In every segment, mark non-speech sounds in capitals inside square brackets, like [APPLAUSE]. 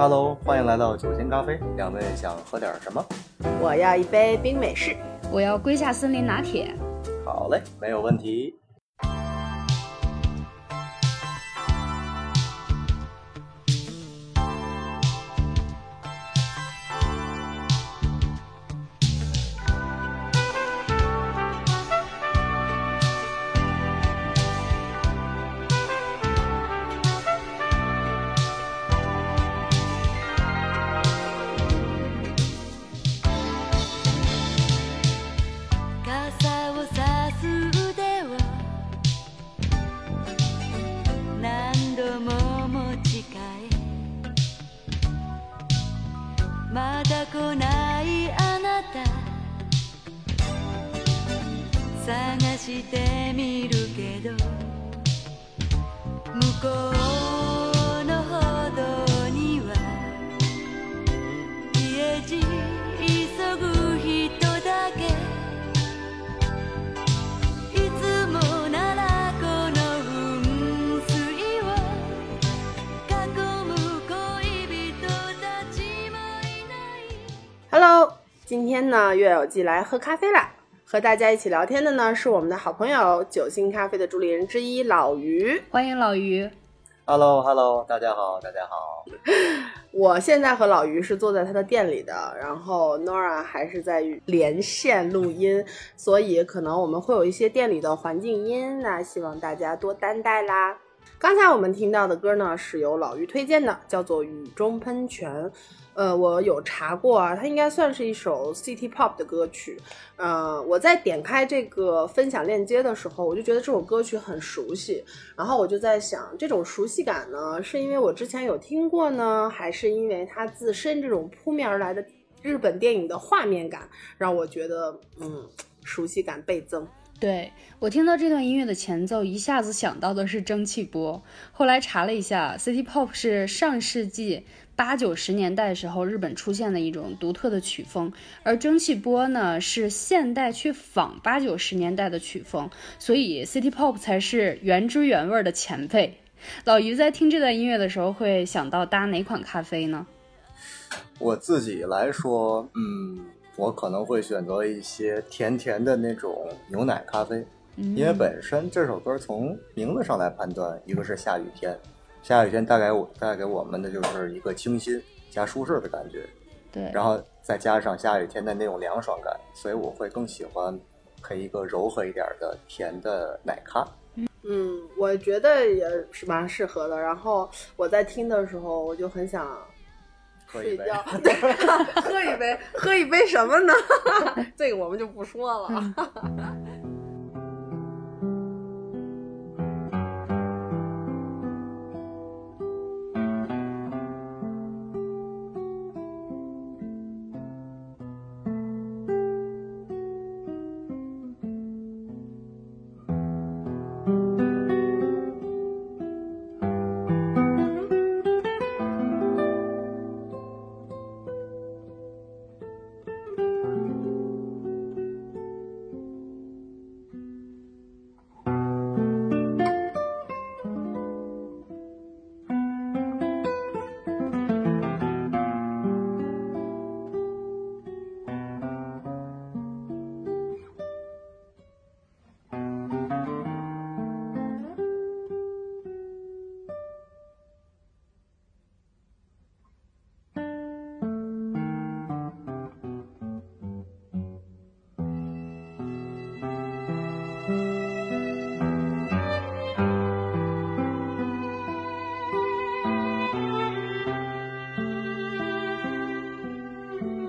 Hello，欢迎来到酒仙咖啡。两位想喝点什么？我要一杯冰美式。我要龟下森林拿铁。好嘞，没有问题。天呢，月有记来喝咖啡啦。和大家一起聊天的呢，是我们的好朋友九星咖啡的主理人之一老于。欢迎老于。Hello，Hello，大家好，大家好。我现在和老于是坐在他的店里的，然后 Nora 还是在连线录音，所以可能我们会有一些店里的环境音，那希望大家多担待啦。刚才我们听到的歌呢，是由老于推荐的，叫做《雨中喷泉》。呃，我有查过啊，它应该算是一首 City Pop 的歌曲。呃，我在点开这个分享链接的时候，我就觉得这首歌曲很熟悉，然后我就在想，这种熟悉感呢，是因为我之前有听过呢，还是因为它自身这种扑面而来的日本电影的画面感，让我觉得嗯熟悉感倍增。对我听到这段音乐的前奏，一下子想到的是蒸汽波。后来查了一下，City Pop 是上世纪八九十年代时候日本出现的一种独特的曲风，而蒸汽波呢是现代去仿八九十年代的曲风，所以 City Pop 才是原汁原味的前辈。老于在听这段音乐的时候，会想到搭哪款咖啡呢？我自己来说，嗯，我可能会选择一些甜甜的那种牛奶咖啡，因为本身这首歌从名字上来判断，一个是下雨天，下雨天带给我带给我们的就是一个清新加舒适的感觉，对，然后再加上下雨天的那种凉爽感，所以我会更喜欢配一个柔和一点的甜的奶咖。嗯，我觉得也是蛮适合的。然后我在听的时候，我就很想喝一杯睡觉，[LAUGHS] 对，喝一杯，喝一杯什么呢？[LAUGHS] 这个我们就不说了。[LAUGHS]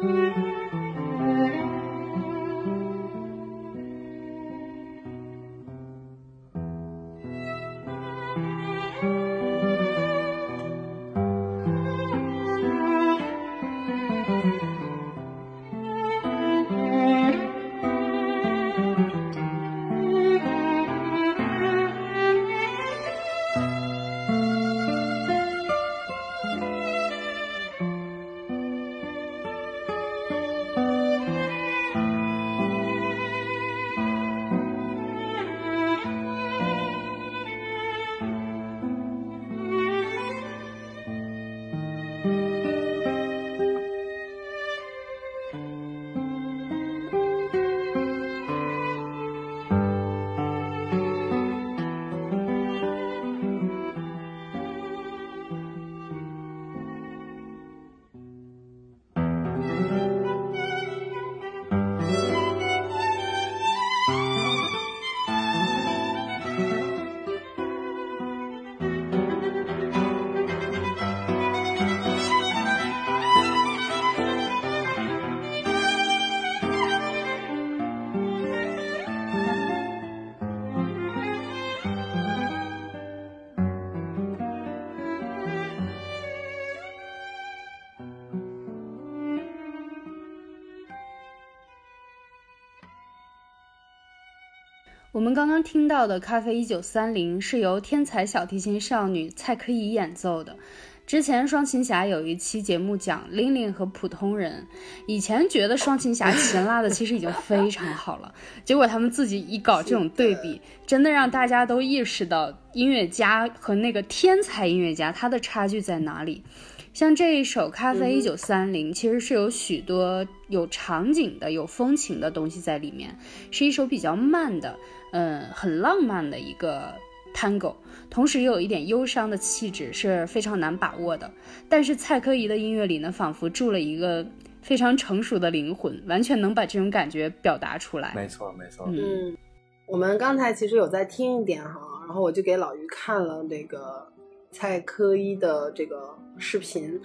うん。们刚刚听到的《咖啡一九三零》是由天才小提琴少女蔡可怡演奏的。之前双琴侠有一期节目讲玲玲和普通人，以前觉得双琴侠琴拉的其实已经非常好了，结果他们自己一搞这种对比，真的让大家都意识到音乐家和那个天才音乐家他的差距在哪里。像这一首《咖啡一九三零》，其实是有许多有场景的、有风情的东西在里面，是一首比较慢的，嗯，很浪漫的一个 tango，同时又有一点忧伤的气质，是非常难把握的。但是蔡科仪的音乐里呢，仿佛住了一个非常成熟的灵魂，完全能把这种感觉表达出来。没错没错，嗯。嗯，我们刚才其实有在听一点哈，然后我就给老于看了那个蔡科一的这个视频。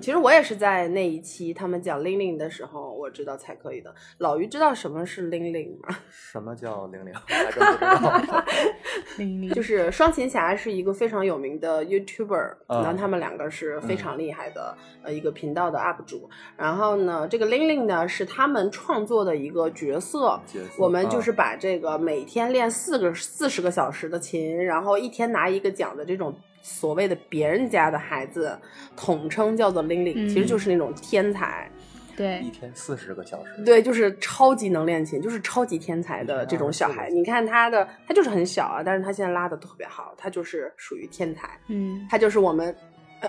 其实我也是在那一期他们讲玲玲的时候，我知道蔡科一的。老于知道什么是玲玲吗？[LAUGHS] 什么叫零零？还真不知道。[LAUGHS] 玲玲就是双琴侠是一个非常有名的 YouTuber，嗯然后他们两个是非常厉害的、呃一个频道的 UP 主。然后呢，这个玲玲呢是他们创作的一个角色。角色我们就是啊把这个每天练四个四十个小时的琴，然后一天拿一个奖的这种所谓的别人家的孩子，统称叫做玲玲，嗯其实就是那种天才。对一天四十个小时，对，就是超级能练琴，就是超级天才的这种小孩。是你看他的，他就是很小啊，但是他现在拉的特别好，他就是属于天才，嗯他就是我们。啊，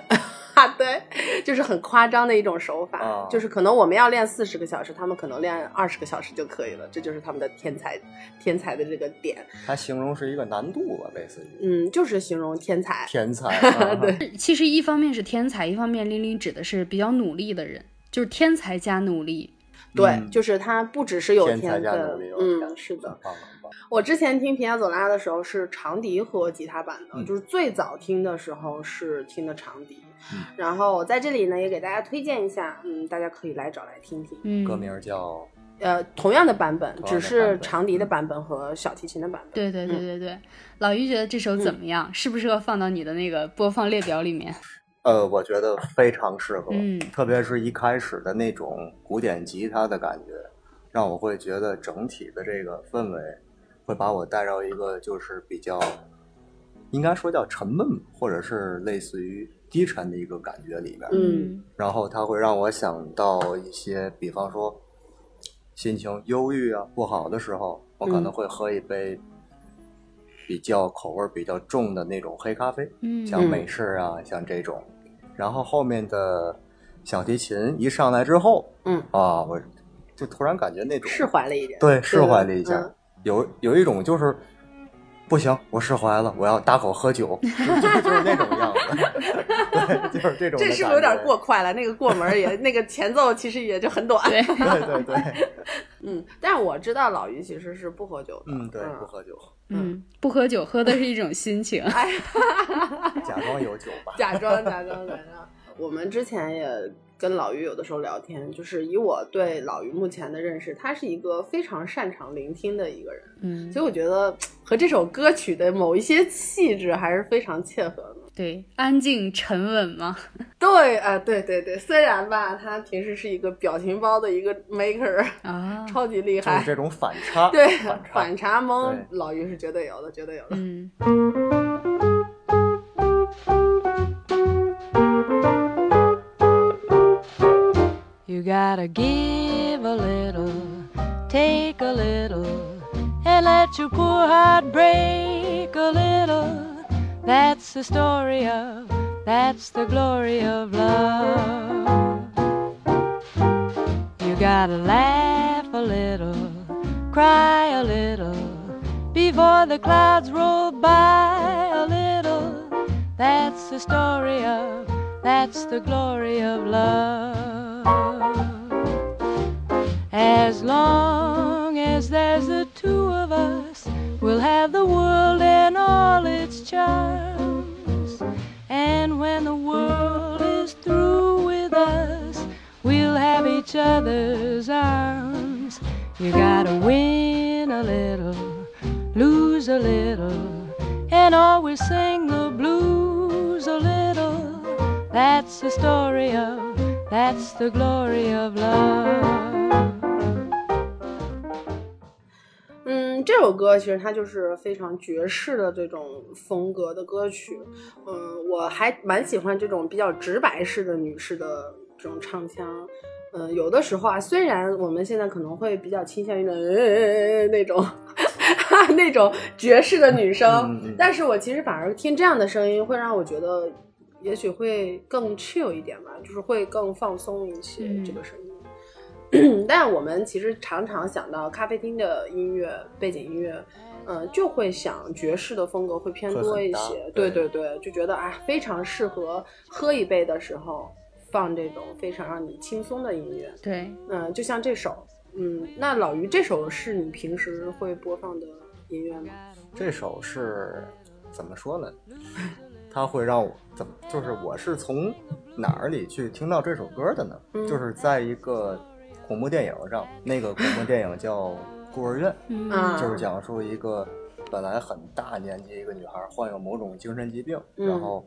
对，[LAUGHS] 就是很夸张的一种手法，啊就是可能我们要练四十个小时，他们可能练二十个小时就可以了，这就是他们的天才，天才的这个点，他形容是一个难度吧，类似于嗯，就是形容天才，天才。[LAUGHS] 啊对，其实一方面是天才，一方面玲玲指的是比较努力的人，就是天才加努力。对，嗯就是他不只是有天才分，嗯，是的，很棒棒。我之前听皮亚佐拉的时候是长笛和吉他版的，嗯就是最早听的时候是听的长笛。嗯然后我在这里呢也给大家推荐一下，嗯，大家可以来找来听听。嗯，歌名叫呃，同样的版本，只是长笛的版本和小提琴的版本。对对对对对，老于觉得这首怎么样？适不适合放到你的那个播放列表里面？[LAUGHS] 呃，我觉得非常适合，嗯特别是一开始的那种古典吉他的感觉，让我会觉得整体的这个氛围会把我带到一个就是比较，应该说叫沉闷，或者是类似于低沉的一个感觉里边。嗯然后它会让我想到一些，比方说心情忧郁啊、不好的时候，我可能会喝一杯比较口味比较重的那种黑咖啡，嗯像美式啊，像这种。然后后面的小提琴一上来之后，嗯，啊，我就突然感觉那种释怀了一点。对释怀了一下，嗯有有一种就是。不行，我释怀了，我要大口喝酒，[LAUGHS] 就就是就是那种样子，对，就是这种。这是不是有点过快了？那个过门也，那个前奏其实也就很短。对对对对，[LAUGHS] 嗯，但是我知道老于其实是不喝酒的。嗯，对，不喝酒，嗯，不喝酒，喝的是一种心情。哎假装有酒吧。假装假装假装。我们之前也跟老于有的时候聊天，就是以我对老于目前的认识，他是一个非常擅长聆听的一个人，嗯，所以我觉得和这首歌曲的某一些气质还是非常切合的。对，安静沉稳吗。[LAUGHS] 对啊、对对对，虽然吧，他平时是一个表情包的一个 maker，、啊，超级厉害，[LAUGHS] 就是这种反差，对反差，反差萌，老于是绝对有的，绝对有的。嗯 [LAUGHS] You gotta give a little, take a little, and let your poor heart break a little. That's the story of, that's the glory of love. You gotta laugh a little, cry a little, before the clouds roll by a little. That's the story of, that's the glory of love. As long as there's the two of us, we'll have the world and all its charms. And when the world is through with us, we'll have each other's arms. You gotta win a little, lose a little, and always sing the blues a little. That's the story of, that's the glory of love. 嗯，嗯，这首歌其实它就是非常爵士的这种风格的歌曲。嗯，我还蛮喜欢这种比较直白式的女士的这种唱腔。嗯，有的时候啊，虽然我们现在可能会比较倾向于那、呃、那种 [LAUGHS] 那种爵士的女声，嗯嗯但是我其实反而听这样的声音会让我觉得，也许会更 chill 一点吧，就是会更放松一些、嗯这个声音。[COUGHS] 但我们其实常常想到咖啡厅的音乐背景音乐，嗯、就会想爵士的风格会偏多一些。对对对对，就觉得啊，非常适合喝一杯的时候放这种非常让你轻松的音乐。对，嗯、就像这首，嗯，那老于这首是你平时会播放的音乐吗？这首是怎么说呢？它会让我怎么？就是我是从哪儿里去听到这首歌的呢？嗯就是在一个恐怖电影上，那个恐怖电影叫《孤儿院》，就是讲述一个本来很大年纪一个女孩患有某种精神疾病，嗯然后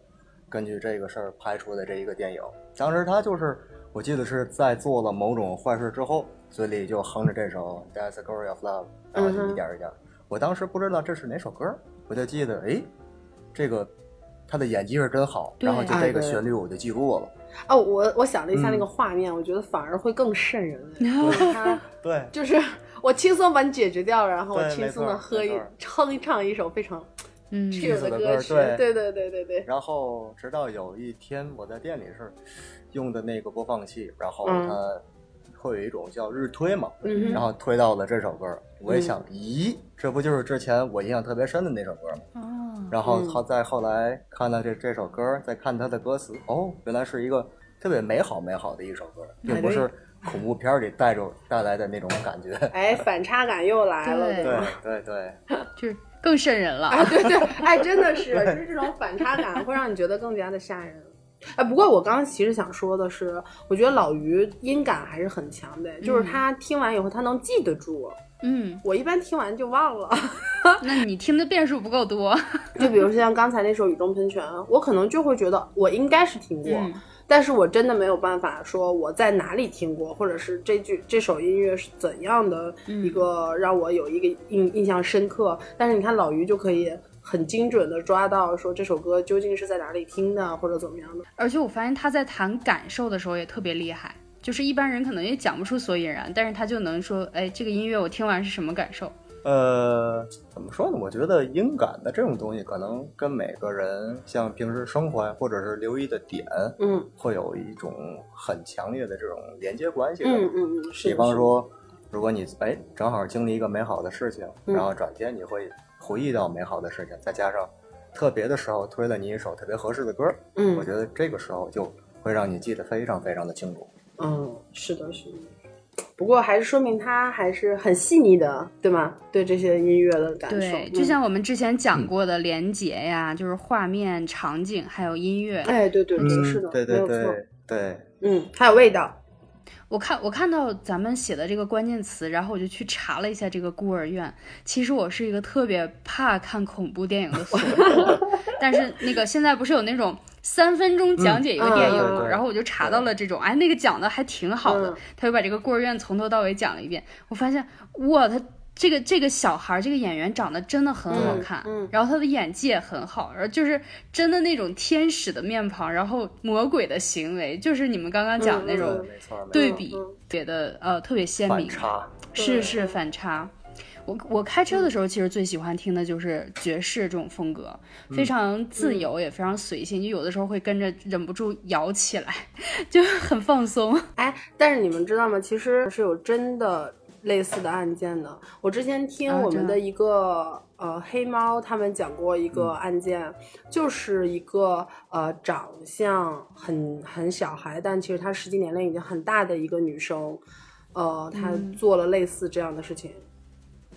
根据这个事儿拍出的这一个电影。当时她就是我记得是在做了某种坏事之后，嘴里就哼着这首《That's the Glory of Love》，然后就一点儿一点儿。我当时不知道这是哪首歌，我就记得哎，这个她的演技是真好，然后就这个旋律我就记住了。哦，我我想了一下那嗯个画面，我觉得反而会更瘆人。[LAUGHS] 对，[LAUGHS] 就是我轻松把你解决掉，然后我轻松的喝一哼唱一首非常嗯 chill 的歌歌曲。对对对对对对。然后直到有一天我在店里是用的那个播放器，然后嗯它会有一种叫日推嘛，嗯然后推到了这首歌，我也想，咦，这不就是之前我印象特别深的那首歌吗？哦，然后嗯他再后来看到这这首歌，再看他的歌词，哦，原来是一个特别美好美好的一首歌，并不是恐怖片里带着带来的那种感觉。哎，反差感又来了，对对？对对，[LAUGHS] 就是更瘆人了。啊，对对，哎，真的是，就是这种反差感会让你觉得更加的吓人。哎，不过我刚刚其实想说的是，我觉得老于音感还是很强的，就是他听完以后他能记得住。嗯，我一般听完就忘了，[LAUGHS] 那你听的遍数不够多。就比如像刚才那首《雨中喷泉》，我可能就会觉得我应该是听过，嗯但是我真的没有办法说我在哪里听过，或者是这句这首音乐是怎样的一个让我有一个印印象深刻。但是你看老于就可以很精准的抓到说这首歌究竟是在哪里听的，或者怎么样的。而且我发现他在谈感受的时候也特别厉害，就是一般人可能也讲不出所以然，但是他就能说，哎，这个音乐我听完是什么感受？呃，怎么说呢？我觉得音感的这种东西，可能跟每个人像平时生活呀，或者是留意的点，嗯会有一种很强烈的这种连接关系的。嗯嗯嗯，比方说，如果你哎正好经历一个美好的事情，嗯然后转天你会回忆到美好的事情，再加上特别的时候推了你一首特别合适的歌，嗯我觉得这个时候就会让你记得非常非常的清楚。嗯，是的，是的。不过还是说明他还是很细腻的，对吗？对这些音乐的感受，对，嗯就像我们之前讲过的连结呀，就是画面、场景还有音乐。哎，对对对，是的，嗯对对。对对，嗯，还有味道。我看我看到咱们写的这个关键词，然后我就去查了一下这个孤儿院。其实我是一个特别怕看恐怖电影的 [LAUGHS] 但是那个现在不是有那种三分钟讲解一个电影吗？嗯嗯对然后我就查到了这种，哎，那个讲的还挺好的，嗯他就把这个孤儿院从头到尾讲了一遍。我发现哇，他这个这个小孩儿这个演员长得真的很好看，嗯。嗯然后他的演技也很好，然后就是真的那种天使的面庞，然后魔鬼的行为，就是你们刚刚讲的那种对比别的呃特别鲜明，反差，是是反差。我我开车的时候，其实最喜欢听的就是爵士这种风格，非常自由，也非常随性，就有的时候会跟着忍不住摇起来，[LAUGHS] 就很放松。哎，但是你们知道吗？其实是有真的类似的案件的。我之前听我们的一个、呃黑猫他们讲过一个案件，就是一个呃长相很很小孩，但其实她实际年龄已经很大的一个女生，呃，她做了类似这样的事情。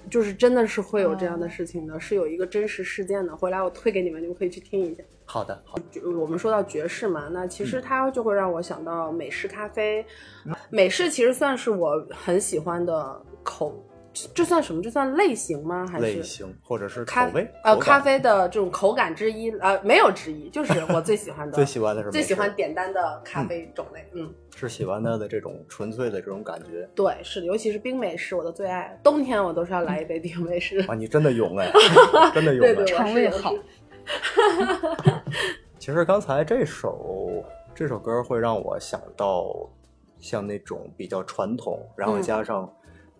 就是真的是会有这样的事情的，是有一个真实事件的。回来我推给你们，你们可以去听一下。好的，好我们说到爵士嘛，那其实它就会让我想到美式咖啡。美式其实算是我很喜欢的口这算什么？这算类型吗？还是类型或者是口咖味？呃，咖啡的这种口感之一，呃，没有之一，就是我最喜欢的，[LAUGHS] 最喜欢的是最喜欢简单的咖啡种类。嗯，是喜欢它的这种纯粹的这种感觉对，是的，尤其是冰美式，我的最爱。冬天我都是要来一杯冰美式。啊！你真的勇哎，[LAUGHS] 真的勇肠胃好其实刚才这首这首歌会让我想到像那种比较传统，然后嗯加上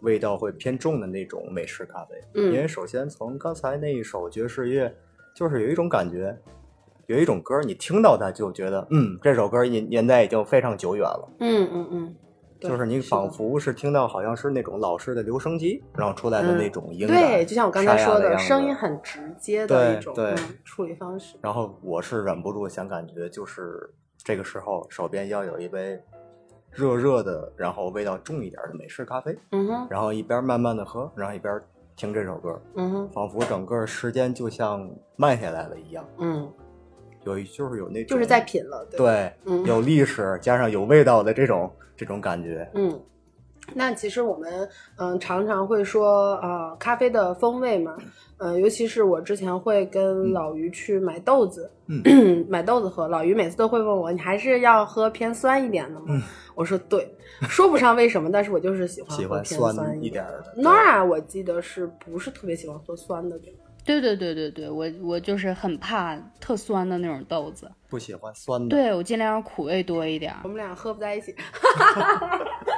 味道会偏重的那种美式咖啡。嗯因为首先从刚才那一首爵士乐，就是有一种感觉，有一种歌你听到它就觉得，嗯，这首歌年年代已经非常久远了。嗯嗯嗯，对就是你仿佛是听到好像是那种老式的留声机，然后出来的那种音对，就像我刚才说的，的声音很直接的一种对嗯处理方式。然后我是忍不住想感觉，就是这个时候手边要有一杯热热的，然后味道重一点的美式咖啡，嗯哼，然后一边慢慢的喝，然后一边听这首歌，嗯哼，仿佛整个时间就像慢下来了一样，嗯，有一就是有那种就是在品了，对对，嗯。有历史加上有味道的这种这种感觉，嗯，那其实我们嗯、常常会说呃咖啡的风味嘛，呃尤其是我之前会跟老于去买豆子，嗯 [CLEARS THROAT] 买豆子喝，老于每次都会问我你还是要喝偏酸一点的吗？嗯我说对，[LAUGHS] 说不上为什么，但是我就是喜欢喜欢喝偏酸一一点的。对 Nora 我记得是不是特别喜欢喝酸的？对吧对对对对对，我我就是很怕特酸的那种豆子，不喜欢酸的。对我尽量让苦味多一点儿我。们俩喝不在一起。[LAUGHS]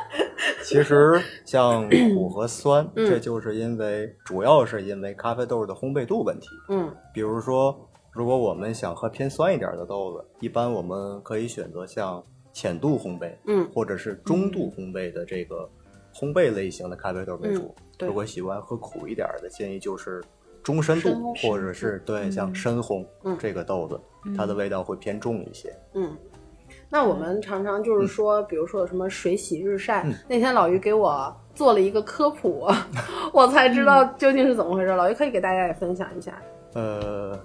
[LAUGHS] 其实像苦和酸，嗯这就是因为主要是因为咖啡豆的烘焙度问题。嗯比如说，如果我们想喝偏酸一点的豆子，一般我们可以选择像浅度烘焙，嗯或者是中度烘焙的这个烘焙类型的咖啡豆为主。如果喜欢喝苦一点的，建议就是中深度深或者是对像深烘嗯这个豆子，它的味道会偏重一些。嗯。那我们常常就是说，比如说有什么水洗日晒，嗯那天老于给我做了一个科普，[LAUGHS] 我才知道究竟是怎么回事。老于可以给大家也分享一下。呃，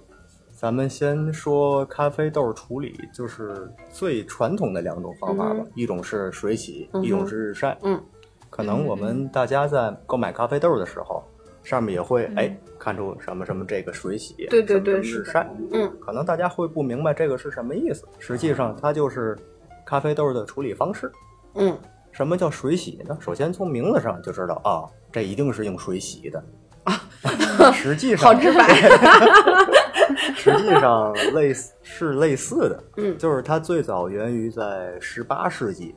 咱们先说咖啡豆处理，就是最传统的两种方法吧，嗯一种是水洗，嗯一种是日晒。嗯，可能我们大家在购买咖啡豆的时候，上面也会嗯哎看出什么什么这个水洗，对对对日晒，嗯可能大家会不明白这个是什么意思。实际上，它就是咖啡豆的处理方式。嗯什么叫水洗呢？首先从名字上就知道啊，这一定是用水洗的。[LAUGHS] 实际上好直白。[LAUGHS] 实际上类似是类似的，嗯就是它最早源于在十八世纪。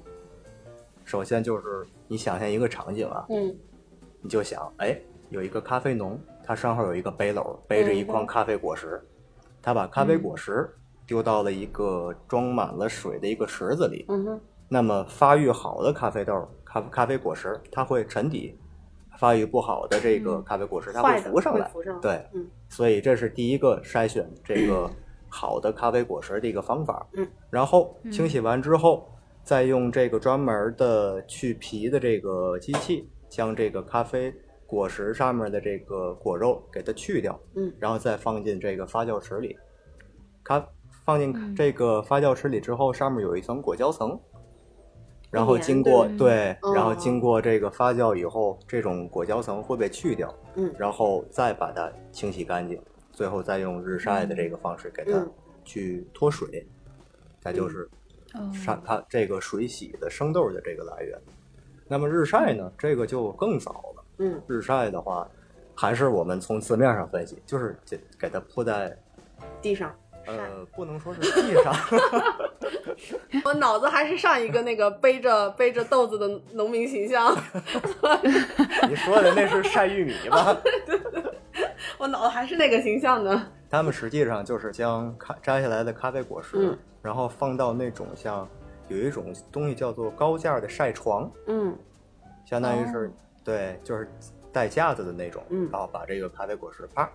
首先就是你想象一个场景啊，嗯你就想，哎，有一个咖啡农，他身后有一个背篓，背着一筐咖啡果实，他把咖啡果实丢到了一个装满了水的一个池子里。嗯哼。那么发育好的咖啡豆、咖咖啡果实，它会沉底；发育不好的这个咖啡果实，它会浮上来。会浮上来。对，嗯。所以这是第一个筛选这个好的咖啡果实的一个方法。嗯，然后清洗完之后，再用这个专门的去皮的这个机器，将这个咖啡果实上面的这个果肉给它去掉。嗯，然后再放进这个发酵池里。它放进嗯这个发酵池里之后，上面有一层果胶层。然后经过对然后经过这个发酵以后，这种果胶层会被去掉，嗯然后再把它清洗干净，最后再用日晒的这个方式给它嗯去脱水，它就是上它它这个水洗的生豆的这个来源。那么日晒呢，这个就更早了。嗯日晒的话，还是我们从字面上分析，就是给给它铺在地上。呃，不能说是地上，[LAUGHS] 我脑子还是上一个那个背着背着豆子的农民形象，[LAUGHS] 你说的那是晒玉米吧？[LAUGHS] 我脑子还是那个形象呢。他们实际上就是将咖摘下来的咖啡果实，嗯然后放到那种像有一种东西叫做高架的晒床，嗯相当于是、哦对，就是带架子的那种，嗯然后把这个咖啡果实啪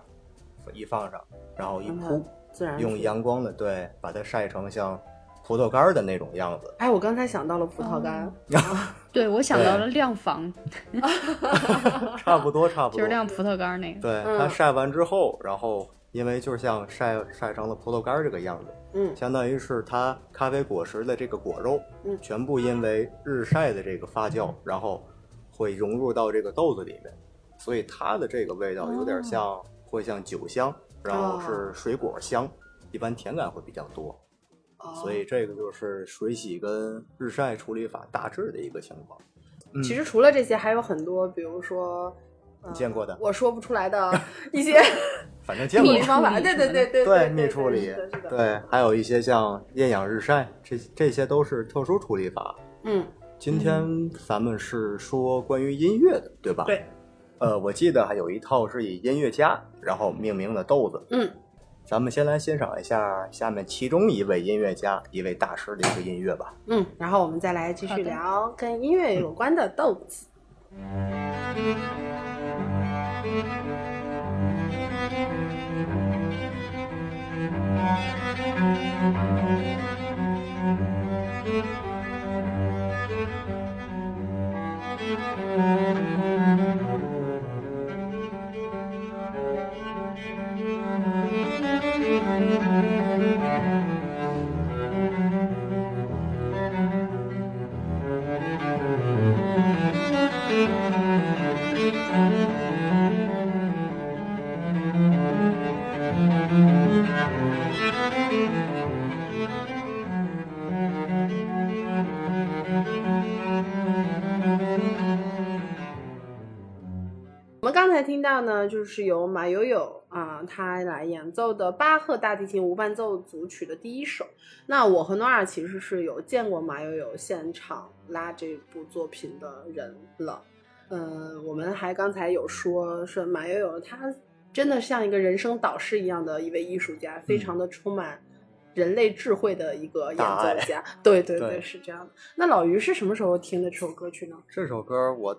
一放上，然后一铺，自然用阳光的对把它晒成像葡萄干儿的那种样子。哎，我刚才想到了葡萄干，[LAUGHS] 对，我想到了晾房，[LAUGHS] 差不多，差不多。[LAUGHS] 就是晾葡萄干儿那个。对，嗯它晒完之后，然后因为就像晒晒成了葡萄干儿这个样子，嗯相当于是它咖啡果实的这个果肉，嗯全部因为日晒的这个发酵，然后会融入到这个豆子里面，所以它的这个味道有点像，会像酒香，然后是水果香，一般甜感会比较多。哦所以这个就是水洗跟日晒处理法大致的一个情况。嗯其实除了这些，还有很多，比如说。呃你见过的我说不出来的 [LAUGHS] 一些反正见过处理方法，对对对对对蜜蜜处理对，还有一些像艳阳日晒，这这些都是特殊处理法。嗯，今天咱们是说关于音乐的，对吧？。对，呃，我记得还有一套是以音乐家然后命名的豆子。嗯，咱们先来欣赏一下下面其中一位音乐家、一位大师的一个音乐吧。嗯，然后我们再来继续聊跟音乐有关的豆子。[LAUGHS] 我们刚才听到呢，就是由马友友啊，他来演奏的巴赫大提琴无伴奏组曲的第一首。那我和诺尔其实是有见过马友友现场拉这部作品的人了。嗯，我们还刚才有说，是马友友他真的像一个人生导师一样的一位艺术家，非常的充满人类智慧的一个演奏家。[LAUGHS] 对对对，对是这样的。那老于是什么时候听的这首歌曲呢？这首歌我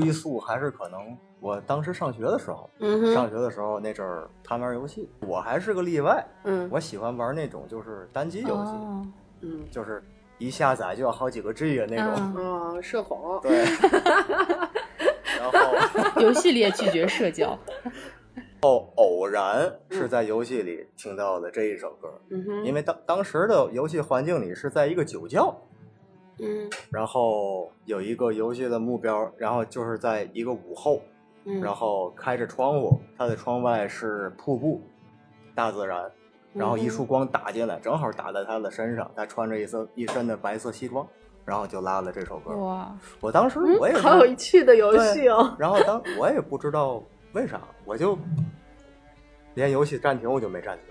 追溯还是可能我当时上学的时候，嗯，上学的时候那阵儿贪玩游戏，我还是个例外。嗯我喜欢玩那种就是单机游戏，哦，嗯就是一下载就要好几个 G 的那种。嗯嗯，社恐。对。[LAUGHS] 然后 [LAUGHS] 游戏里也拒绝社交。[LAUGHS] 哦偶然是在游戏里听到的这一首歌，嗯哼，因为当当时的游戏环境里是在一个酒窖，嗯然后有一个游戏的目标，然后就是在一个午后，嗯，然后开着窗户，它的窗外是瀑布，大自然，然后一束光打进来，正好打在他的身上，他穿着一身一身的白色西装，然后就拉了这首歌。哇，我当时我也好有趣的游戏哦。然后当我也不知道为啥，我就连游戏暂停我就没暂停，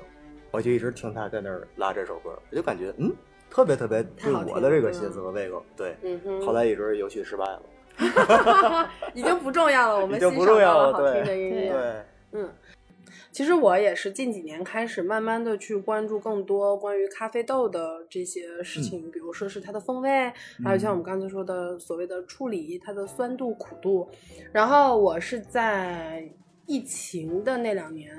我就一直听他在那儿拉这首歌，我就感觉嗯，特别特别对我的这个心思和胃口。对，嗯哼，后来一直游戏失败了。[LAUGHS] 已经不重要了，我们已经欣赏不重要了好听的对音乐。对，嗯，其实我也是近几年开始慢慢的去关注更多关于咖啡豆的这些事情，比如说是它的风味，还有像我们刚才说的所谓的处理，它的酸度、苦度。然后我是在疫情的那两年，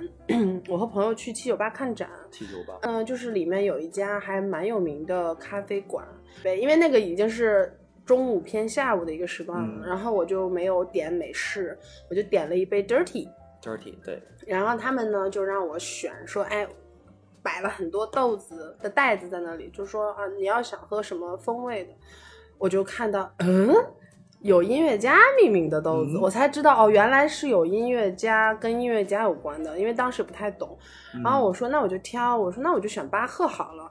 我和朋友去七九八看展，七九八，嗯、就是里面有一家还蛮有名的咖啡馆，对，因为那个已经是中午偏下午的一个时段了，嗯然后我就没有点美式，我就点了一杯 dirty，dirty，对，然后他们呢就让我选，说，哎，摆了很多豆子的袋子在那里，就说啊，你要想喝什么风味的，我就看到，嗯，有音乐家命名的豆子，嗯。我才知道哦，原来是有音乐家跟音乐家有关的，因为当时不太懂。嗯。然后我说，那我就挑，我说那我就选巴赫好了。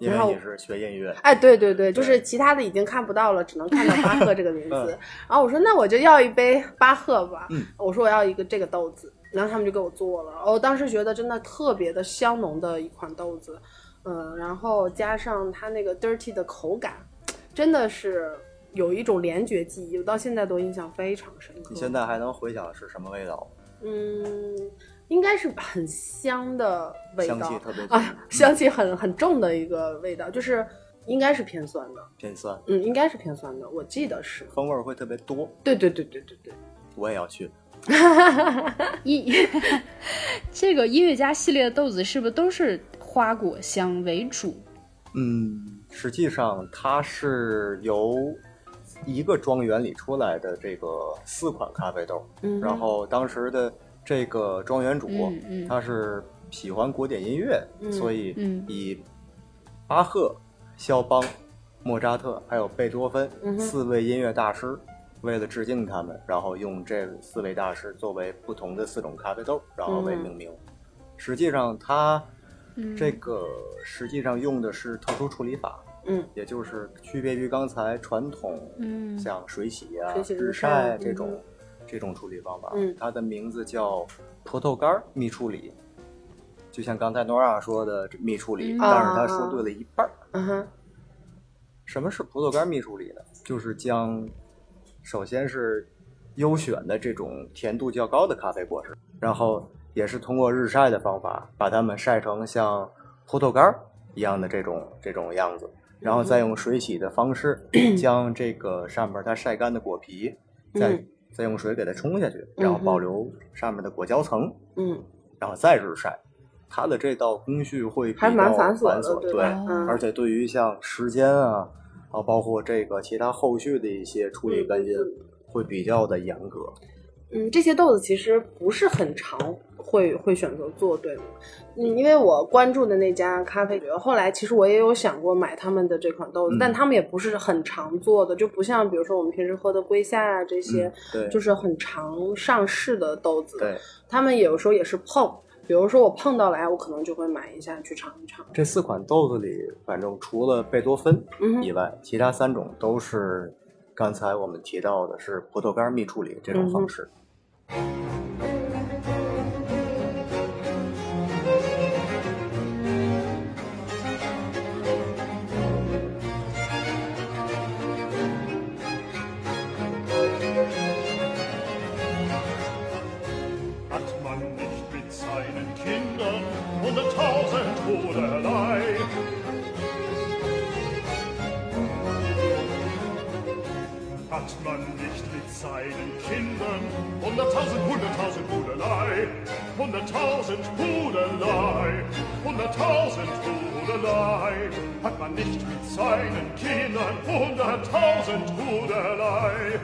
因然后为你是学音乐，哎，对对对，就是其他的已经看不到了，只能看到巴赫这个名字。[LAUGHS] 嗯。然后我说那我就要一杯巴赫吧，嗯。我说我要一个这个豆子，然后他们就给我做了。我当时觉得真的特别的香浓的一款豆子，嗯，然后加上它那个 dirty 的口感，真的是有一种联觉记忆，我到现在都印象非常深刻。你现在还能回想是什么味道？嗯，应该是很香的味道，香气特别重啊，香气很很重的一个味道，就是应该是偏酸的，偏酸，嗯，应该是偏酸的，我记得是。风味儿会特别多。对对对对对对，我也要去。[LAUGHS] 音这个音乐家系列的豆子是不是都是花果香为主？嗯，实际上它是由一个庄园里出来的这个四款咖啡豆，嗯。然后当时的这个庄园主、嗯嗯。他是喜欢古典音乐，嗯所以嗯。以巴赫、肖邦、莫扎特还有贝多芬、嗯四位音乐大师为了致敬他们，然后用这四位大师作为不同的四种咖啡豆，然后为命名。实际上，它这个实际上用的是特殊处理法，嗯，也就是区别于刚才传统，嗯像水洗啊、水洗日日晒晒这种、嗯这种处理方法。嗯它的名字叫葡萄干蜜处理，就像刚才诺亚说的这蜜处理，嗯但是他说对了一半儿。嗯哼，什么是葡萄干蜜处理呢？就是将，首先是优选的这种甜度较高的咖啡果实，然后也是通过日晒的方法，把它们晒成像葡萄干儿一样的这种这种样子，然后再用水洗的方式，[CLEARS THROAT] 将这个上面它晒干的果皮，再、嗯再用水给它冲下去，然后保留上面的果胶层，嗯，然后再日晒。它的这道工序会比还蛮较繁琐对，而且对于像时间啊，啊，包括这个其他后续的一些处理跟进嗯，会比较的严格。嗯，这些豆子其实不是很常会会选择做，对吗？嗯，因为我关注的那家咖啡局，后来其实我也有想过买他们的这款豆子，嗯但他们也不是很常做的，就不像比如说我们平时喝的龟夏啊这些，嗯对就是很常上市的豆子。对，他们有时候也是碰，比如说我碰到来，我可能就会买一下去尝一尝。这四款豆子里，反正除了贝多芬以外，其他三种都是刚才我们提到的是葡萄干蜜处理这种方式。Hunderttausend Bruderlei, hunderttausend Bruderlei. Hat man nicht mit seinen Kindern hunderttausend Bruderlei?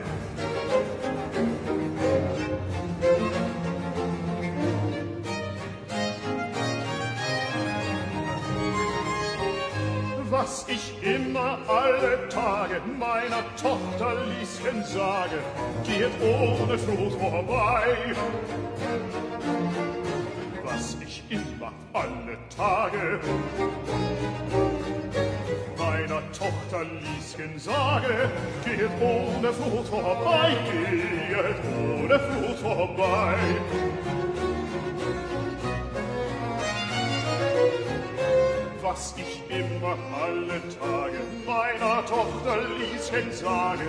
was ich immer alle Tage meiner Tochter Lieschen sage, geht ohne Fluch vorbei. Was ich immer alle Tage meiner Tochter Lieschen sage, geht ohne Fluch vorbei, geht ohne Fluch vorbei. was ich immer alle Tage meiner Tochter Lieschen sage,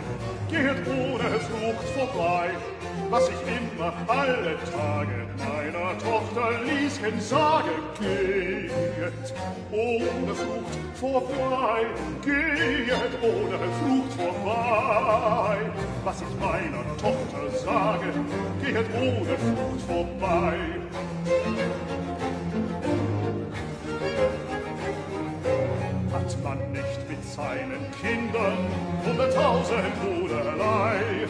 geht ohne Frucht vorbei. Was ich immer alle Tage meiner Tochter Lieschen sage, geht ohne Frucht vorbei, geht ohne Frucht vorbei. Was ich meiner Tochter sage, geht ohne Frucht vorbei. hat man nicht mit seinen Kindern hunderttausend Bruderlei.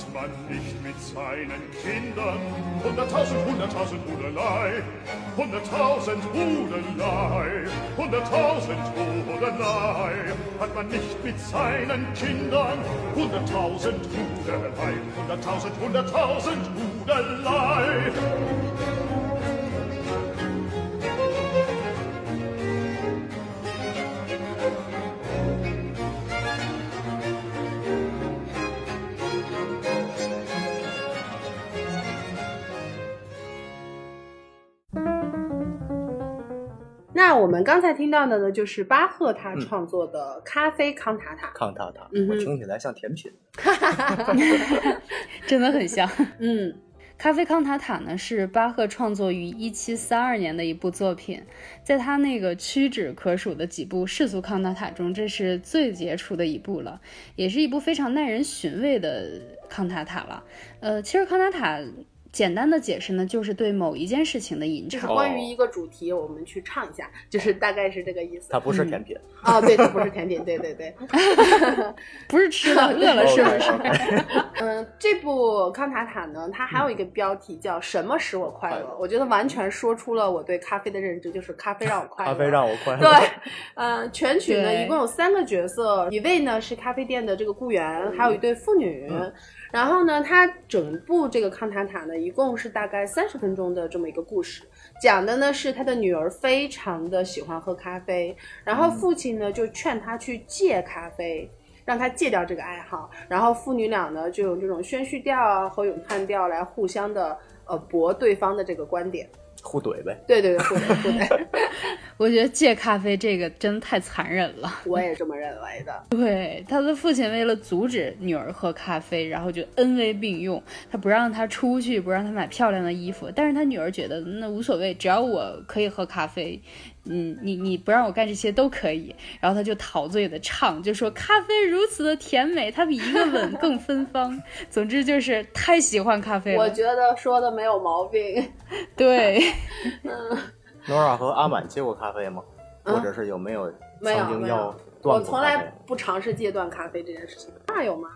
Hat man nicht mit seinen Kindern hunderttausend, hunderttausend Bruderlei, hunderttausend Bruderlei, hunderttausend Bruderlei, hat man nicht mit seinen Kindern hunderttausend Bruderlei, hunderttausend, hunderttausend Bruderlei. 那我们刚才听到的呢，就是巴赫他创作的咖啡康塔塔。康塔塔，我听起来像甜品。[LAUGHS] 真的很像。嗯咖啡康塔塔呢是巴赫创作于一七三二年的一部作品，在他那个屈指可数的几部世俗康塔塔中，这是最杰出的一部了，也是一部非常耐人寻味的康塔塔了。呃，其实康塔塔简单的解释呢，就是对某一件事情的吟唱。就是关于一个主题，我们去唱一下，就是大概是这个意思。它不是甜品，[LAUGHS] 哦，对，它不是甜品，对对对。[LAUGHS] 不是吃的，[LAUGHS] 饿了是不是？嗯，这部康塔塔呢，它还有一个标题叫“什么使我快乐”，我觉得完全说出了我对咖啡的认知，就是咖啡让我快乐。咖啡让我快乐。对，呃，全曲呢一共有三个角色，一位呢是咖啡店的这个雇员，还有一对妇女。然后呢，它整部这个康塔塔呢，一共是大概三十分钟的这么一个故事，讲的呢是他的女儿非常的喜欢喝咖啡，然后父亲呢就劝他去戒咖啡。让他戒掉这个爱好，然后父女俩呢就用这种宣叙调啊和咏叹调来互相的呃驳对方的这个观点。互怼呗。对对对，互怼互怼，[LAUGHS] 我觉得戒咖啡这个真的太残忍了。我也这么认为的。[LAUGHS] 对，他的父亲为了阻止女儿喝咖啡，然后就恩威并用，他不让她出去，不让她买漂亮的衣服，但是他女儿觉得那无所谓，只要我可以喝咖啡，嗯，你你不让我干这些都可以。然后他就陶醉的唱，就说咖啡如此的甜美，它比一个吻更芬芳。[LAUGHS] 总之就是太喜欢咖啡了。我觉得说的没有毛病。对，[LAUGHS] Nora 和阿满戒过咖啡吗？或者是有没有曾经要有，断我从来？不尝试戒断咖啡这件事情。那有吗？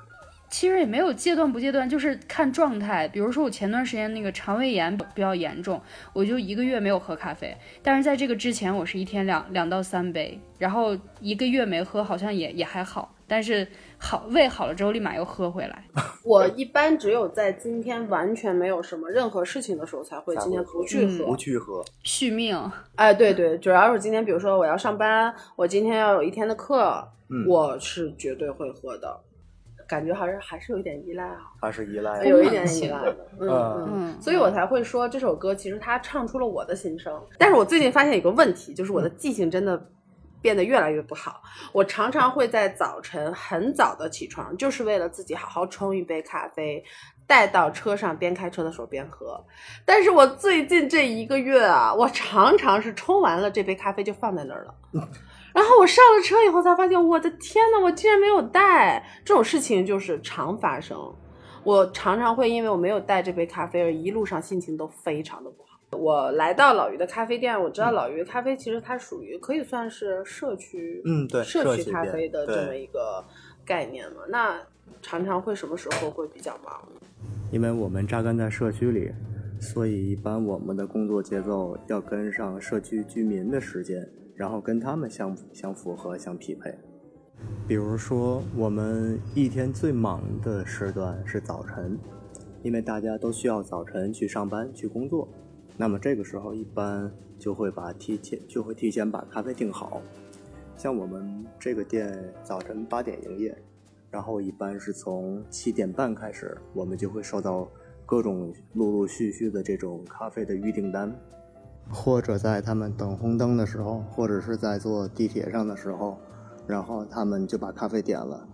其实也没有戒断不戒断，就是看状态。比如说我前段时间那个肠胃炎比较严重，我就一个月没有喝咖啡。但是在这个之前，我是一天两两到三杯，然后一个月没喝，好像也也还好。但是好胃好了之后，立马又喝回来。[LAUGHS] 我一般只有在今天完全没有什么任何事情的时候才会今天不去喝。不去喝，续命，哎，对对，主要是今天，比如说我要上班，我今天要有一天的课，嗯我是绝对会喝的。感觉还是还是有一点依赖啊，还是依赖？有一点依赖的，[LAUGHS] 嗯嗯嗯，所以我才会说这首歌其实它唱出了我的心声。但是我最近发现有个问题，就是我的记性真的变得越来越不好。我常常会在早晨很早的起床，就是为了自己好好冲一杯咖啡，带到车上，边开车的时候边喝。但是我最近这一个月啊，我常常是冲完了这杯咖啡就放在那儿了。然后我上了车以后才发现，我的天呐，我竟然没有带！这种事情就是常发生。我常常会因为我没有带这杯咖啡而一路上心情都非常的不好。我来到老于的咖啡店，我知道老于的咖啡其实它属于可以算是社区，嗯对社区咖啡的这么一个概念嘛。那常常会什么时候会比较忙？因为我们扎根在社区里，所以一般我们的工作节奏要跟上社区居民的时间，然后跟他们相相符合、相匹配。比如说，我们一天最忙的时段是早晨，因为大家都需要早晨去上班、去工作。那么这个时候，一般就会把提前就会提前把咖啡订好。像我们这个店早晨八点营业，然后一般是从七点半开始，我们就会收到各种陆陆续续的这种咖啡的预订单，或者在他们等红灯的时候，或者是在坐地铁上的时候，然后他们就把咖啡点了。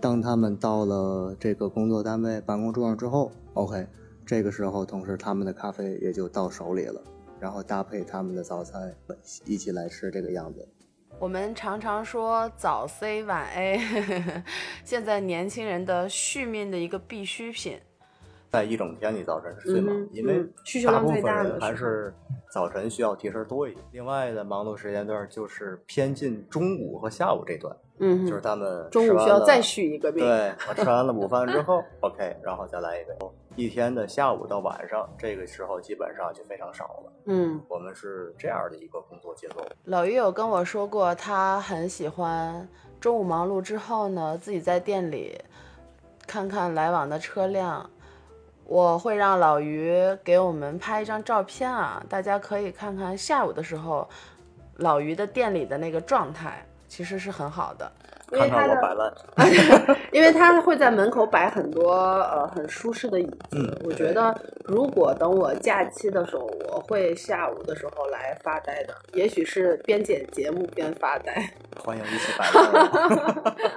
当他们到了这个工作单位办公桌上之后，OK，这个时候同时他们的咖啡也就到手里了，然后搭配他们的早餐一起来吃，这个样子。我们常常说早 C 晚 A，[LAUGHS] 现在年轻人的续命的一个必需品。在一整天里，早晨是最忙，嗯因为大部分人还是早晨需要提神多一点。另外的忙碌时间段就是偏近中午和下午这段，嗯，就是他们中午需要再续一个命。对我吃完了午饭之后，[LAUGHS] OK，然后再来一杯。一天的下午到晚上，这个时候基本上就非常少了。嗯，我们是这样的一个工作节奏。老于有跟我说过，他很喜欢中午忙碌之后呢，自己在店里看看来往的车辆。我会让老于给我们拍一张照片啊，大家可以看看下午的时候老于的店里的那个状态，其实是很好的。因为看看他的我摆烂，[LAUGHS] 因为他会在门口摆很多呃很舒适的椅子。嗯我觉得如果等我假期的时候，我会下午的时候来发呆的，也许是边剪节目边发呆。欢迎一起摆烂。[LAUGHS] [LAUGHS]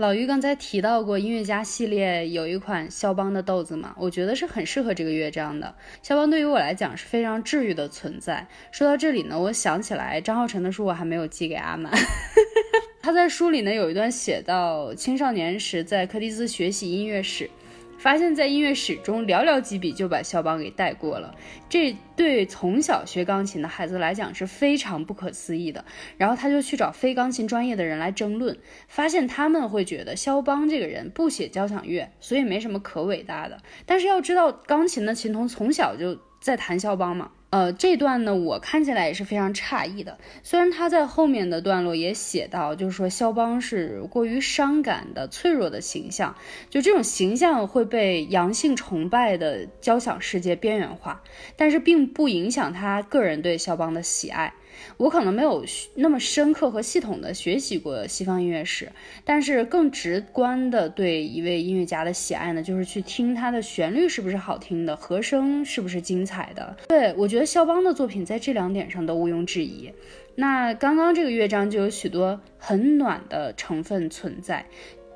老于刚才提到过音乐家系列有一款肖邦的豆子嘛，我觉得是很适合这个乐章的。肖邦对于我来讲是非常治愈的存在。说到这里呢，我想起来张浩辰的书我还没有寄给阿满。[LAUGHS] 他在书里呢有一段写到青少年时在柯蒂斯学习音乐史。发现，在音乐史中寥寥几笔就把肖邦给带过了，这对从小学钢琴的孩子来讲是非常不可思议的。然后他就去找非钢琴专业的人来争论，发现他们会觉得肖邦这个人不写交响乐，所以没什么可伟大的。但是要知道，钢琴的琴童从小就在弹肖邦嘛。呃，这段呢，我看起来也是非常诧异的。虽然他在后面的段落也写到，就是说肖邦是过于伤感的、脆弱的形象，就这种形象会被阳性崇拜的交响世界边缘化，但是并不影响他个人对肖邦的喜爱。我可能没有那么深刻和系统的学习过西方音乐史，但是更直观的对一位音乐家的喜爱呢，就是去听他的旋律是不是好听的，和声是不是精彩的。对我觉得肖邦的作品在这两点上都毋庸置疑。那刚刚这个乐章就有许多很暖的成分存在。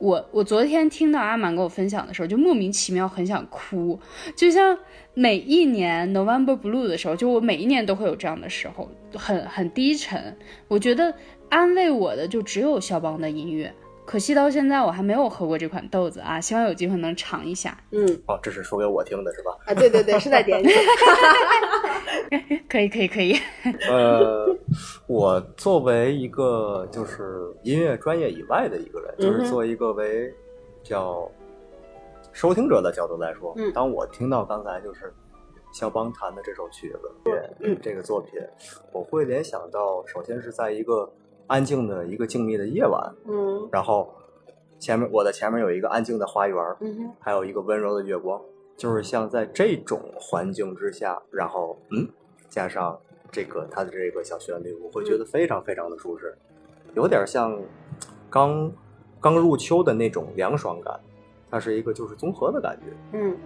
我我昨天听到阿满跟我分享的时候，就莫名其妙很想哭，就像每一年 November Blue 的时候，就我每一年都会有这样的时候，很很低沉。我觉得安慰我的就只有肖邦的音乐。可惜到现在我还没有喝过这款豆子啊，希望有机会能尝一下。嗯，哦，这是说给我听的是吧？啊，对对对，是在点你。[LAUGHS] 可以可以可以。[LAUGHS] 呃，我作为一个就是音乐专业以外的一个人，就是作为一个为叫收听者的角度来说，嗯当我听到刚才就是肖邦弹的这首曲子，嗯这个作品，我会联想到，首先是在一个安静的一个静谧的夜晚，嗯。然后前面我的前面有一个安静的花园，嗯哼。还有一个温柔的月光，就是像在这种环境之下，然后嗯，加上这个它的这个小旋律，我会觉得非常非常的舒适，有点像刚刚入秋的那种凉爽感，它是一个就是综合的感觉。嗯。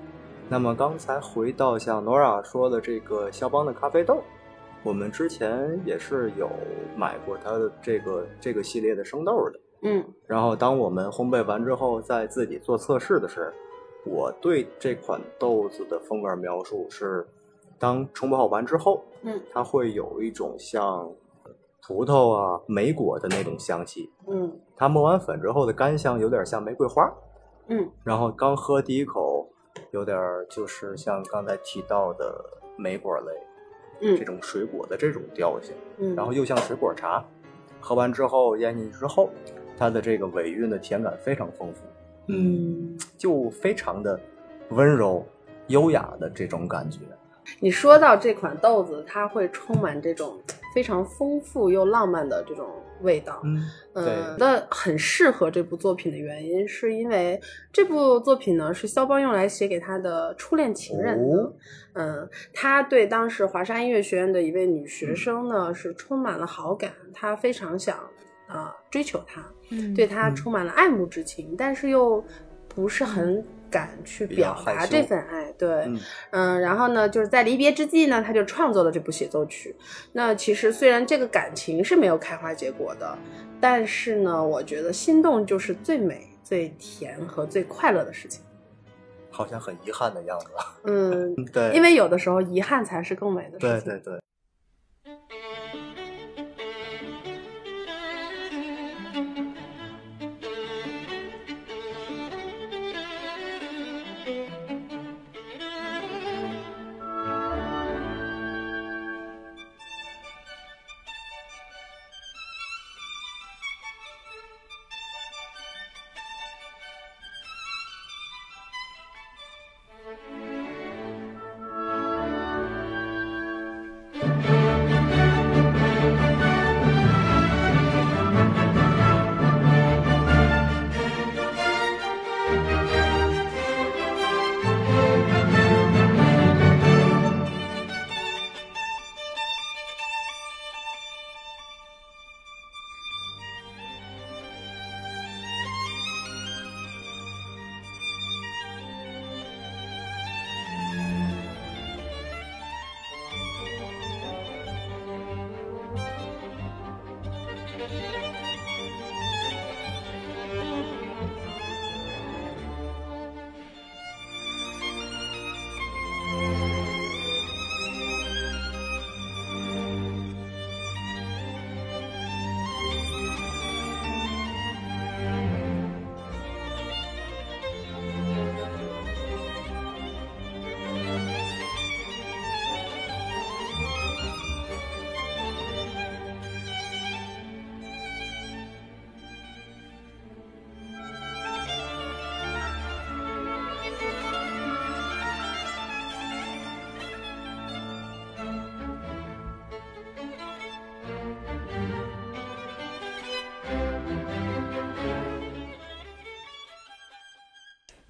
那么刚才回到像 Nora 说的这个肖邦的咖啡豆，我们之前也是有买过它的这个这个系列的生豆的。嗯然后当我们烘焙完之后，在自己做测试的时候，我对这款豆子的风味描述是：当冲泡完之后，嗯，它会有一种像葡萄啊、莓果的那种香气。嗯它磨完粉之后的干香有点像玫瑰花，嗯然后刚喝第一口，有点就是像刚才提到的莓果类这嗯种水果的这种调性。嗯，然后又像水果茶，喝完之后咽进去之后，它的这个尾韵的甜感非常丰富，嗯，就非常的温柔、优雅的这种感觉。你说到这款豆子，它会充满这种非常丰富又浪漫的这种味道。嗯，嗯，那很适合这部作品的原因，是因为这部作品呢是肖邦用来写给他的初恋情人的。哦。嗯，他对当时华沙音乐学院的一位女学生呢、是充满了好感，他非常想啊、追求她，嗯。对她嗯。充满了爱慕之情，但是又不是很敢去表达这份爱。对，嗯嗯，然后呢，就是在离别之际呢，他就创作了这部协奏曲。那其实虽然这个感情是没有开花结果的，但是呢，我觉得心动就是最美、最甜和最快乐的事情。好像很遗憾的样子。嗯，[LAUGHS] 对，因为有的时候遗憾才是更美的事情。对对对。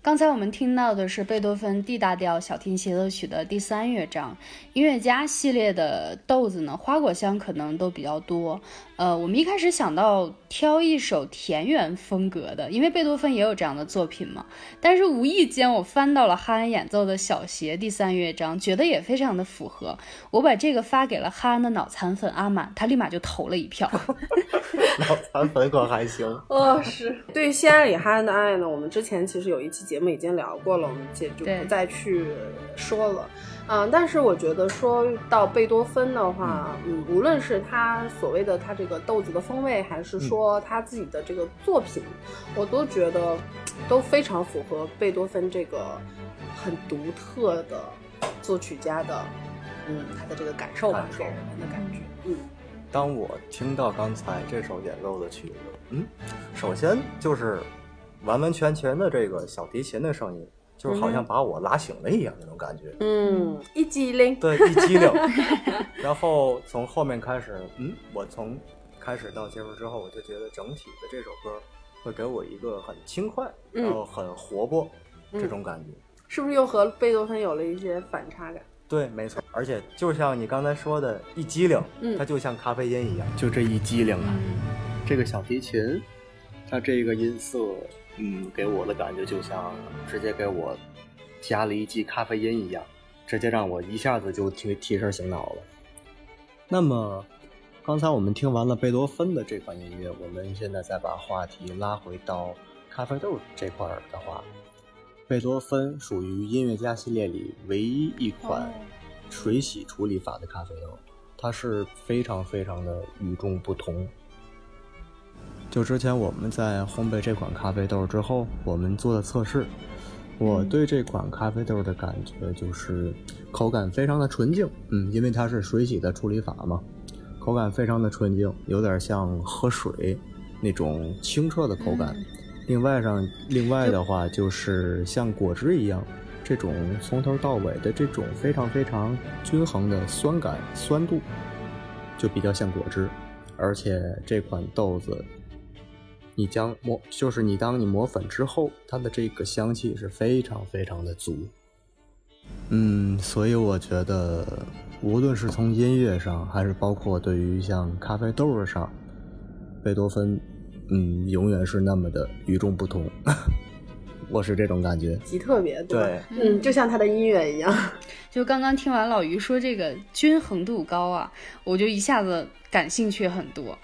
刚才我们听到的是贝多芬 D 大调小提琴协奏曲的第三乐章。音乐家系列的豆子呢，花果香可能都比较多。呃，我们一开始想到挑一首田园风格的，因为贝多芬也有这样的作品嘛。但是无意间我翻到了哈恩演奏的小协第三乐章，觉得也非常的符合。我把这个发给了哈恩的脑残粉阿满，他立马就投了一票。脑残粉可还行。哦，是对西安里哈恩的爱呢，我们之前其实有一期节目已经聊过了，我们就就不再去说了。嗯，但是我觉得说到贝多芬的话，嗯，无论是他所谓的他这个豆子的风味，还是说他自己的这个作品，我都觉得都非常符合贝多芬这个很独特的作曲家的，嗯，他的这个感受吧，给人的感觉。嗯，当我听到刚才这首演奏的曲子，嗯，首先就是完完全全的这个小提琴的声音。就是好像把我拉醒了一样那种感觉，嗯，一激灵，对，一激灵。[LAUGHS] 然后从后面开始，嗯，我从开始到结束之后，我就觉得整体的这首歌会给我一个很轻快，然后很活泼这种感觉，是不是又和贝多芬有了一些反差感？对，没错。而且就像你刚才说的，一激灵，它就像咖啡因一样，就这一激灵啊，这个小提琴，它这个音色。嗯，给我的感觉就像直接给我加了一剂咖啡因一样，直接让我一下子就提提神醒脑了。那么，刚才我们听完了贝多芬的这款音乐，我们现在再把话题拉回到咖啡豆这块儿的话，贝多芬属于音乐家系列里唯一一款水洗处理法的咖啡豆，它是非常非常的与众不同。就之前我们在烘焙这款咖啡豆之后，我们做的测试，我对这款咖啡豆的感觉就是口感非常的纯净，嗯，因为它是水洗的处理法嘛，口感非常的纯净，有点像喝水那种清澈的口感。另外上，另外的话就是像果汁一样，这种从头到尾的这种非常非常均衡的酸感酸度，就比较像果汁，而且这款豆子。你将磨，就是你当你磨粉之后，它的这个香气是非常非常的足。嗯，所以我觉得，无论是从音乐上，还是包括对于像咖啡豆上，贝多芬，嗯，永远是那么的与众不同。[LAUGHS] 我是这种感觉，极特别，对，嗯，就像他的音乐一样。[LAUGHS] 就刚刚听完老于说这个均衡度高啊，我就一下子感兴趣很多。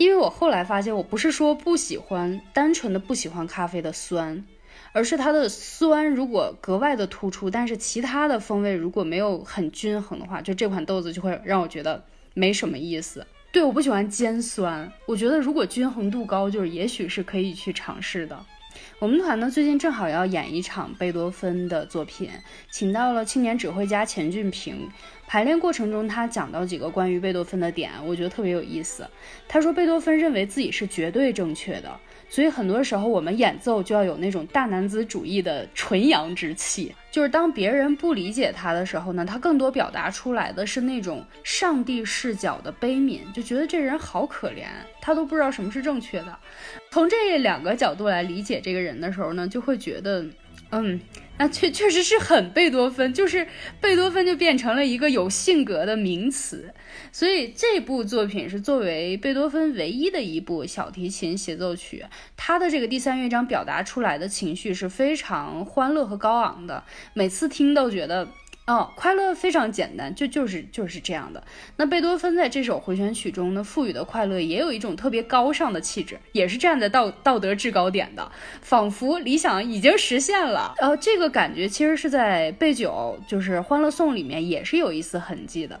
因为我后来发现，我不是说不喜欢单纯的不喜欢咖啡的酸，而是它的酸如果格外的突出，但是其他的风味如果没有很均衡的话，就这款豆子就会让我觉得没什么意思。对，我不喜欢尖酸，我觉得如果均衡度高，就是也许是可以去尝试的。我们团呢最近正好要演一场贝多芬的作品，请到了青年指挥家钱俊平。排练过程中，他讲到几个关于贝多芬的点，我觉得特别有意思。他说，贝多芬认为自己是绝对正确的，所以很多时候我们演奏就要有那种大男子主义的纯阳之气。就是当别人不理解他的时候呢，他更多表达出来的是那种上帝视角的悲悯，就觉得这人好可怜，他都不知道什么是正确的。从这两个角度来理解这个人的时候呢，就会觉得，嗯。那确确实是很贝多芬，就是贝多芬就变成了一个有性格的名词，所以这部作品是作为贝多芬唯一的一部小提琴协奏曲，他的这个第三乐章表达出来的情绪是非常欢乐和高昂的，每次听都觉得。哦，快乐非常简单，就就是就是这样的。那贝多芬在这首回旋曲中呢，赋予的快乐也有一种特别高尚的气质，也是站在道道德制高点的，仿佛理想已经实现了。呃，这个感觉其实是在贝九就是《欢乐颂》里面也是有一丝痕迹的。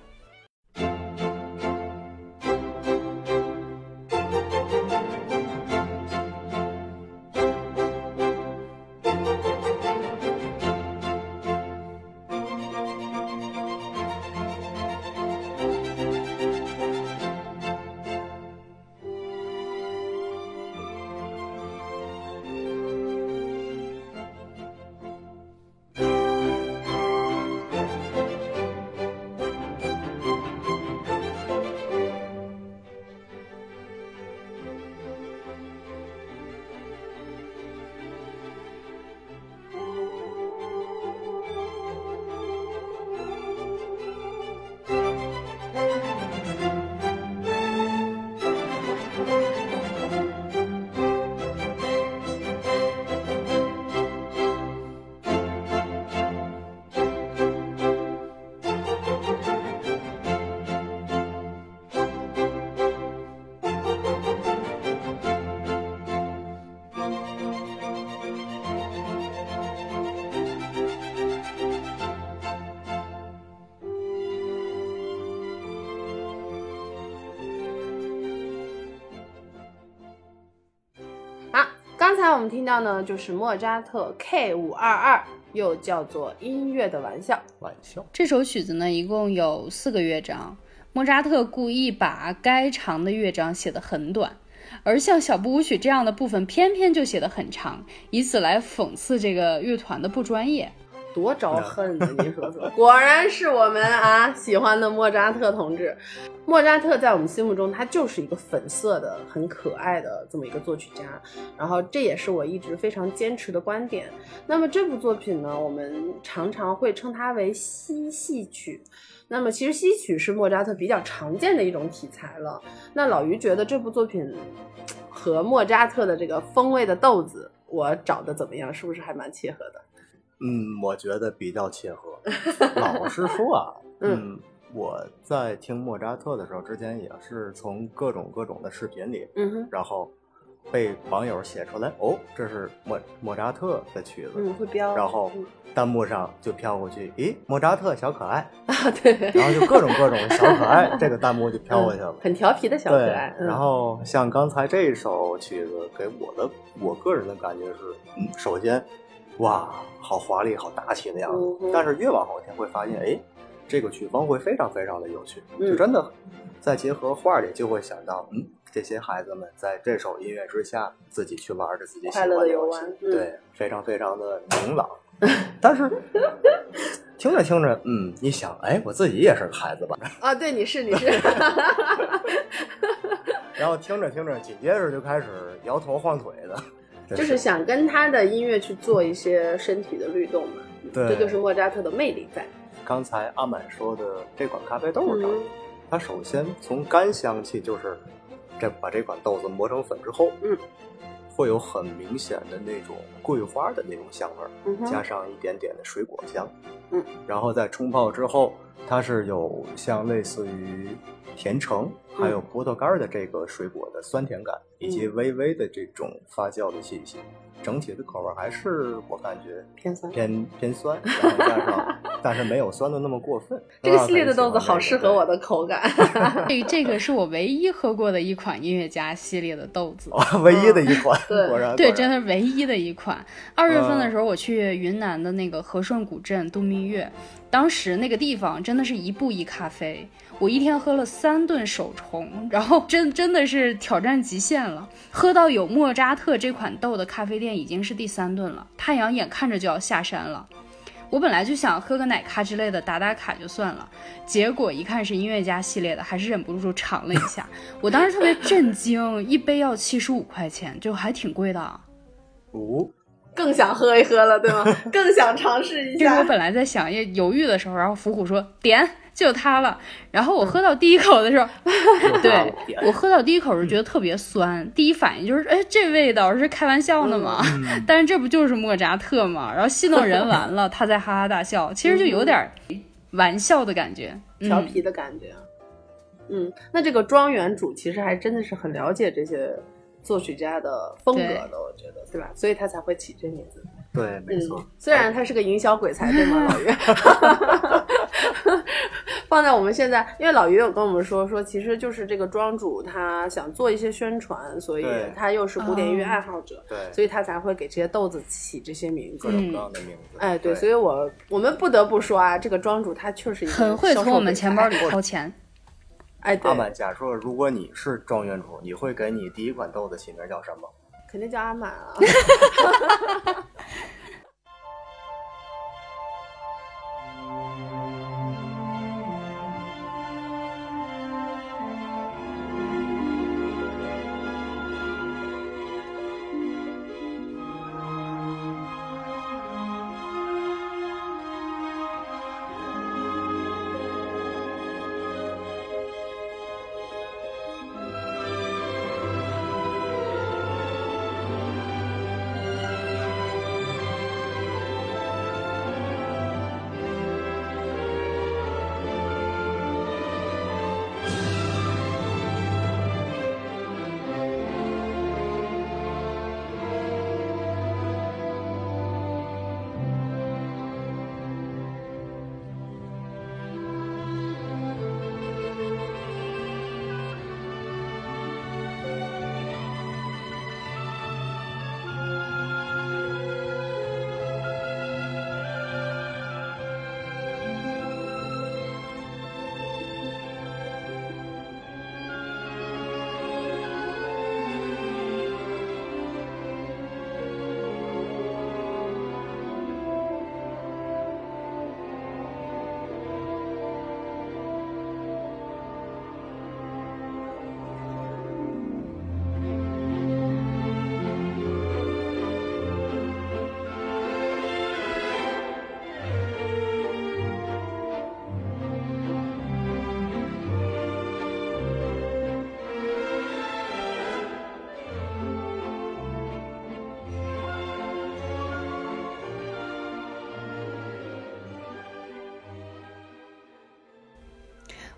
听到呢，就是莫扎特 K 五二二，又叫做音乐的玩笑。玩笑，这首曲子呢，一共有四个乐章。莫扎特故意把该长的乐章写得很短，而像小步舞曲这样的部分偏偏就写得很长，以此来讽刺这个乐团的不专业。多招恨呢！你说说，果然是我们啊喜欢的莫扎特同志。莫扎特在我们心目中，他就是一个粉色的、很可爱的这么一个作曲家。然后这也是我一直非常坚持的观点。那么这部作品呢，我们常常会称它为西戏曲。那么其实戏曲是莫扎特比较常见的一种题材了。那老于觉得这部作品和莫扎特的这个风味的豆子，我找的怎么样？是不是还蛮契合的？嗯，我觉得比较切合。[LAUGHS] 老实说啊，嗯，我在听莫扎特的时候，之前也是从各种各种的视频里，嗯哼，然后被网友写出来，哦，这是莫莫扎特的曲子，嗯，会标，然后弹幕上就飘过去，咦，莫扎特小可爱 [LAUGHS] 啊，对，然后就各种各种小可爱，[LAUGHS] 这个弹幕就飘过去了，很调皮的小可爱。然后像刚才这首曲子，给我的我个人的感觉是，嗯，首先。哇，好华丽，好大气的样子。但是越往后听会发现，哎，这个曲风会非常非常的有趣，就真的再结合画里，就会想到，嗯，这些孩子们在这首音乐之下，自己去玩着自己喜欢的游戏，对，非常非常的明朗。但是听着听着，嗯，你想，哎，我自己也是个孩子吧？啊，对，你是你是。[LAUGHS] 然后听着听着，紧接着就开始摇头晃腿的。就是想跟他的音乐去做一些身体的律动嘛，对，这就是莫扎特的魅力在。刚才阿满说的这款咖啡豆上，它首先从干香气，就是这把这款豆子磨成粉之后，嗯，会有很明显的那种桂花的那种香味儿，加上一点点的水果香，嗯，然后在冲泡之后，它是有像类似于甜橙还有葡萄干的这个水果的酸甜感。以及微微的这种发酵的气息，整体的口味还是我感觉偏酸，偏偏酸，然后加上，但是没有酸的那么过分。[LAUGHS] 这个系列的豆子好适合我的口感。[LAUGHS] [LAUGHS] 这这个是我唯一喝过的一款音乐家系列的豆子，唯一的一款，果然对，真的唯一的一款。二月份的时候，我去云南的那个和顺古镇度蜜月，当时那个地方真的是一步一咖啡。我一天喝了三顿手冲，然后真真的是挑战极限了。喝到有莫扎特这款豆的咖啡店已经是第三顿了，太阳眼看着就要下山了。我本来就想喝个奶咖之类的打打卡就算了，结果一看是音乐家系列的，还是忍不住尝了一下。我当时特别震惊，一杯要七十五块钱，就还挺贵的。哦，更想喝一喝了，对吗？更想尝试一下。[LAUGHS] 就是我本来在想也犹豫的时候，然后伏虎说点。就它了，然后我喝到第一口的时候，对我喝到第一口是觉得特别酸，第一反应就是，哎，这味道是开玩笑呢吗？但是这不就是莫扎特吗？然后戏弄人完了，他在哈哈大笑，其实就有点玩笑的感觉，调皮的感觉。嗯，那这个庄园主其实还真的是很了解这些作曲家的风格的，我觉得，对吧？所以他才会起这名字。对，没错。虽然他是个营销鬼才，对吗，老于？[LAUGHS] 放在我们现在，因为老于有跟我们说，说其实就是这个庄主他想做一些宣传，所以他又是古典音乐爱好者，对，所以他才会给这些豆子起这些名字，各种各样的名字。哎，对，所以我我们不得不说啊，这个庄主他确实很会从我们钱包里掏钱。哎，阿满，假设如果你是庄园主，你会给你第一款豆子起名叫什么？肯定叫阿满啊。[LAUGHS]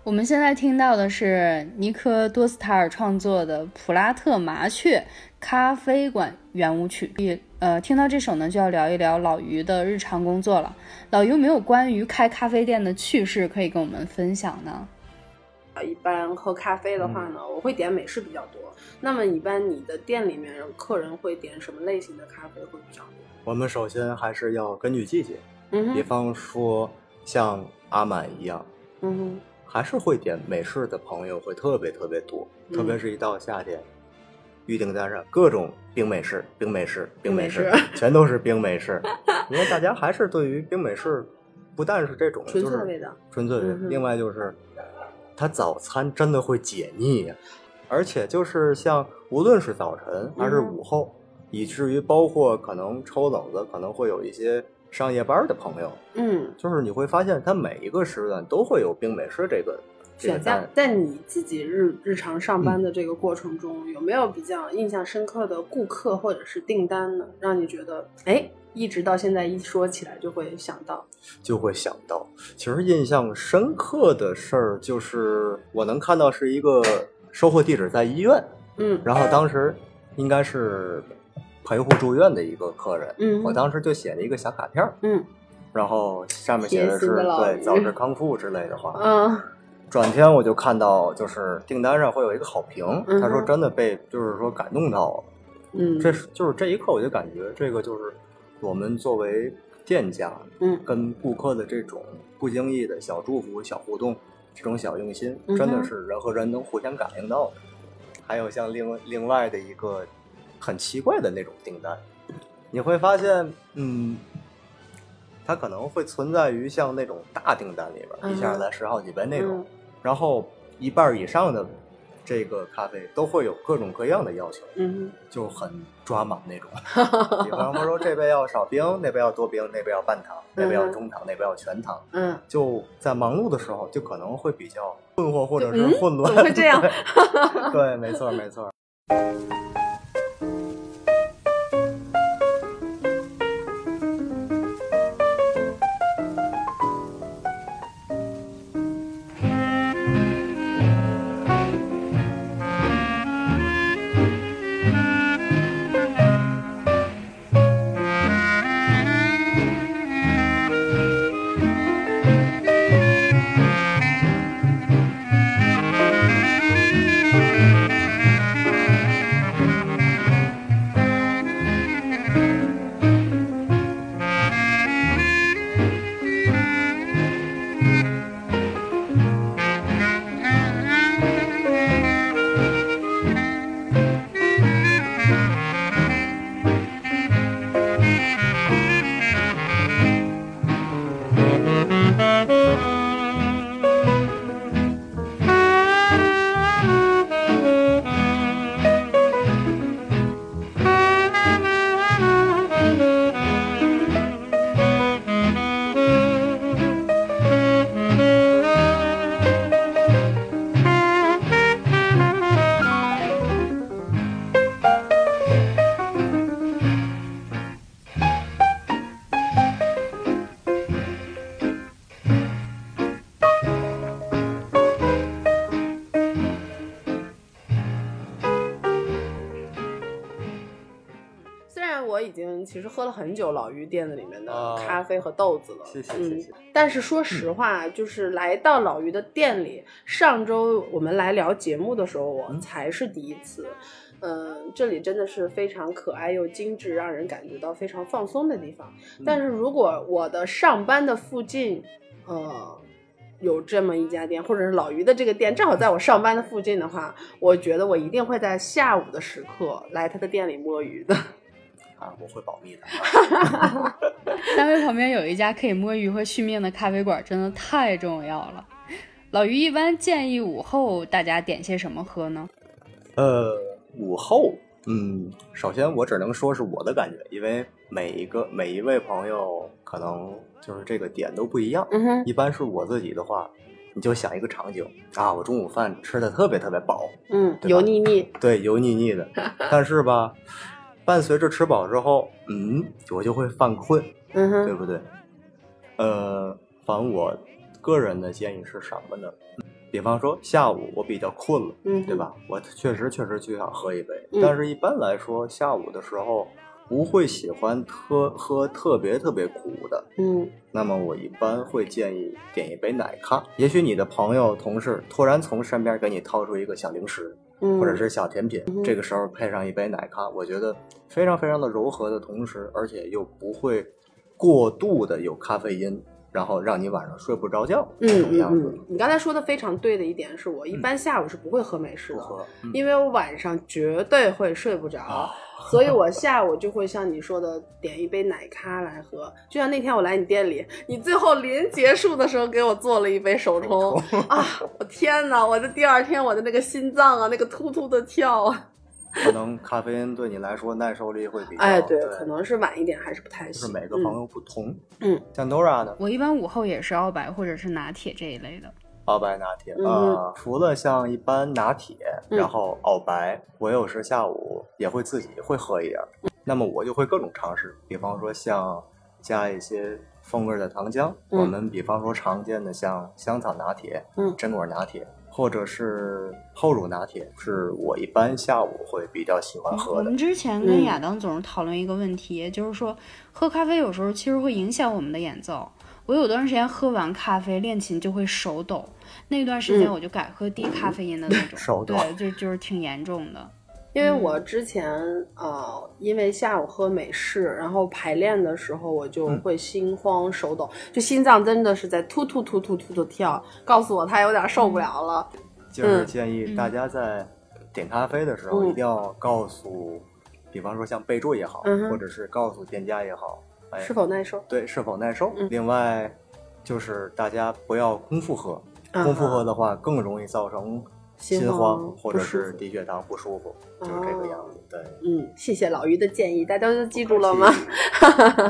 我们现在听到的是尼科多斯塔尔创作的《普拉特麻雀咖啡馆圆舞曲》。呃，听到这首呢，就要聊一聊老于的日常工作了。老于有没有关于开咖啡店的趣事可以跟我们分享呢？一般喝咖啡的话呢，我会点美式比较多。那么，一般你的店里面客人会点什么类型的咖啡会比较多？我们首先还是要根据季节，嗯，比方说像阿满一样，嗯哼，还是会点美式的朋友会特别特别多，嗯特别是一到夏天，预订单上各种冰美式、冰美式、冰美式全都是冰美式，因为大家还是对于冰美式，不但是这种纯就是粹的味道纯粹的味嗯另外就是它早餐真的会解腻呀、而且就是像无论是早晨还是午后，以至于包括可能抽冷子可能会有一些上夜班的朋友，嗯，就是你会发现他每一个时段都会有冰美式这个选项。在你自己日日常上班的这个过程中，有没有比较印象深刻的顾客或者是订单呢？让你觉得，哎，一直到现在一说起来就会想到，就会想到，其实印象深刻的事儿就是我能看到是一个收货地址在医院，嗯。然后当时应该是陪护住院的一个客人，嗯我当时就写了一个小卡片然后上面写的是的对早日康复之类的话。嗯转天我就看到就是订单上会有一个好评，嗯他说真的被就是说感动到了。嗯，这是就是这一刻，我就感觉这个就是我们作为店家，嗯跟顾客的这种不经意的小祝福、小互动，这种小用心，嗯真的是人和人能互相感应到的。还有像另另外的一个很奇怪的那种订单，你会发现，嗯，它可能会存在于像那种大订单里边一下来十好几杯那种，嗯然后一半以上的这个咖啡都会有各种各样的要求。嗯就很抓马那种。[LAUGHS] 比方说这杯要少冰，那杯要多冰，那杯要半糖，那杯要中糖，那杯要全糖。嗯，就在忙碌的时候，就可能会比较困惑或者是嗯混乱。会这样对？[LAUGHS] 对，没错，没错。很久老于店子里面的啊咖啡和豆子了，谢谢嗯谢谢但是说实话，就是来到老于的店里，上周我们来聊节目的时候，我嗯才是第一次。嗯，这里真的是非常可爱又精致，让人感觉到非常放松的地方。嗯但是如果我的上班的附近，呃，有这么一家店，或者是老于的这个店正好在我上班的附近的话，我觉得我一定会在下午的时刻来他的店里摸鱼的。啊，我会保密的。[LAUGHS] 单位旁边有一家可以摸鱼和续命的咖啡馆，真的太重要了。老于一般建议午后大家点些什么喝呢？呃，午后，嗯，首先我只能说是我的感觉，因为每一个每一位朋友可能就是这个点都不一样。嗯哼，一般是我自己的话，你就想一个场景啊，我中午饭吃的特别特别饱，嗯，油腻腻，对，油腻腻的，[LAUGHS] 但是吧，伴随着吃饱之后，嗯，我就会犯困，嗯哼，对不对？呃，反正我个人的建议是什么呢？比方说下午我比较困了，嗯，对？吧？我确实确实就想喝一杯，嗯但是一般来说下午的时候不会喜欢喝喝特别特别苦的，嗯那么我一般会建议点一杯奶咖。也许你的朋友、同事突然从身边给你掏出一个小零食，嗯，或者是小甜品，嗯这个时候配上一杯奶咖，我觉得非常非常的柔和的同时，而且又不会过度的有咖啡因，然后让你晚上睡不着觉嗯这种嗯样子。嗯，你刚才说的非常对的一点是我一般下午是不会喝美式的，因为我晚上绝对会睡不着，啊 [LAUGHS] 所以我下午就会像你说的点一杯奶咖来喝。就像那天我来你店里，你最后临结束的时候给我做了一杯手冲啊！我天哪，我的第二天我的那个心脏啊，那个突突的跳啊！可能咖啡因对你来说耐受力会比较，哎，对，对，可能是晚一点还是不太就是行。每个朋友不同。嗯，像 Nora 的，我一般午后也是澳白或者是拿铁这一类的。澳白拿铁嗯啊、除了像一般拿铁，嗯然后澳白，我有时下午也会自己会喝一点儿。那么我就会各种尝试，比方说像加一些风味儿的糖浆，嗯我们比方说常见的像香草拿铁、嗯榛果拿铁，或者是厚乳拿铁，是我一般下午会比较喜欢喝的们。之前嗯跟亚当总是讨论一个问题，就是说喝咖啡有时候其实会影响我们的演奏。我有段时间喝完咖啡练琴就会手抖，那段时间嗯。我就改喝低咖啡因的那种，[LAUGHS] 手。抖对，就就是挺严重的。因为我之前呃，因为下午喝美式，然后排练的时候我就嗯。会心慌手抖，就心脏真的是在突突突突突的跳，告诉我他有点受不了了。就是嗯。建议大家在点咖啡的时候，嗯。一定要告诉，比方说像备注也好，嗯或者是告诉店家也好，哎，是否耐受？对是否耐受。嗯另外，就是大家不要空腹喝，啊空腹喝的话更容易造成心心慌慌或者是低血糖不舒服，就是这个样子。对，嗯，谢谢老于的建议，大家都记住了吗？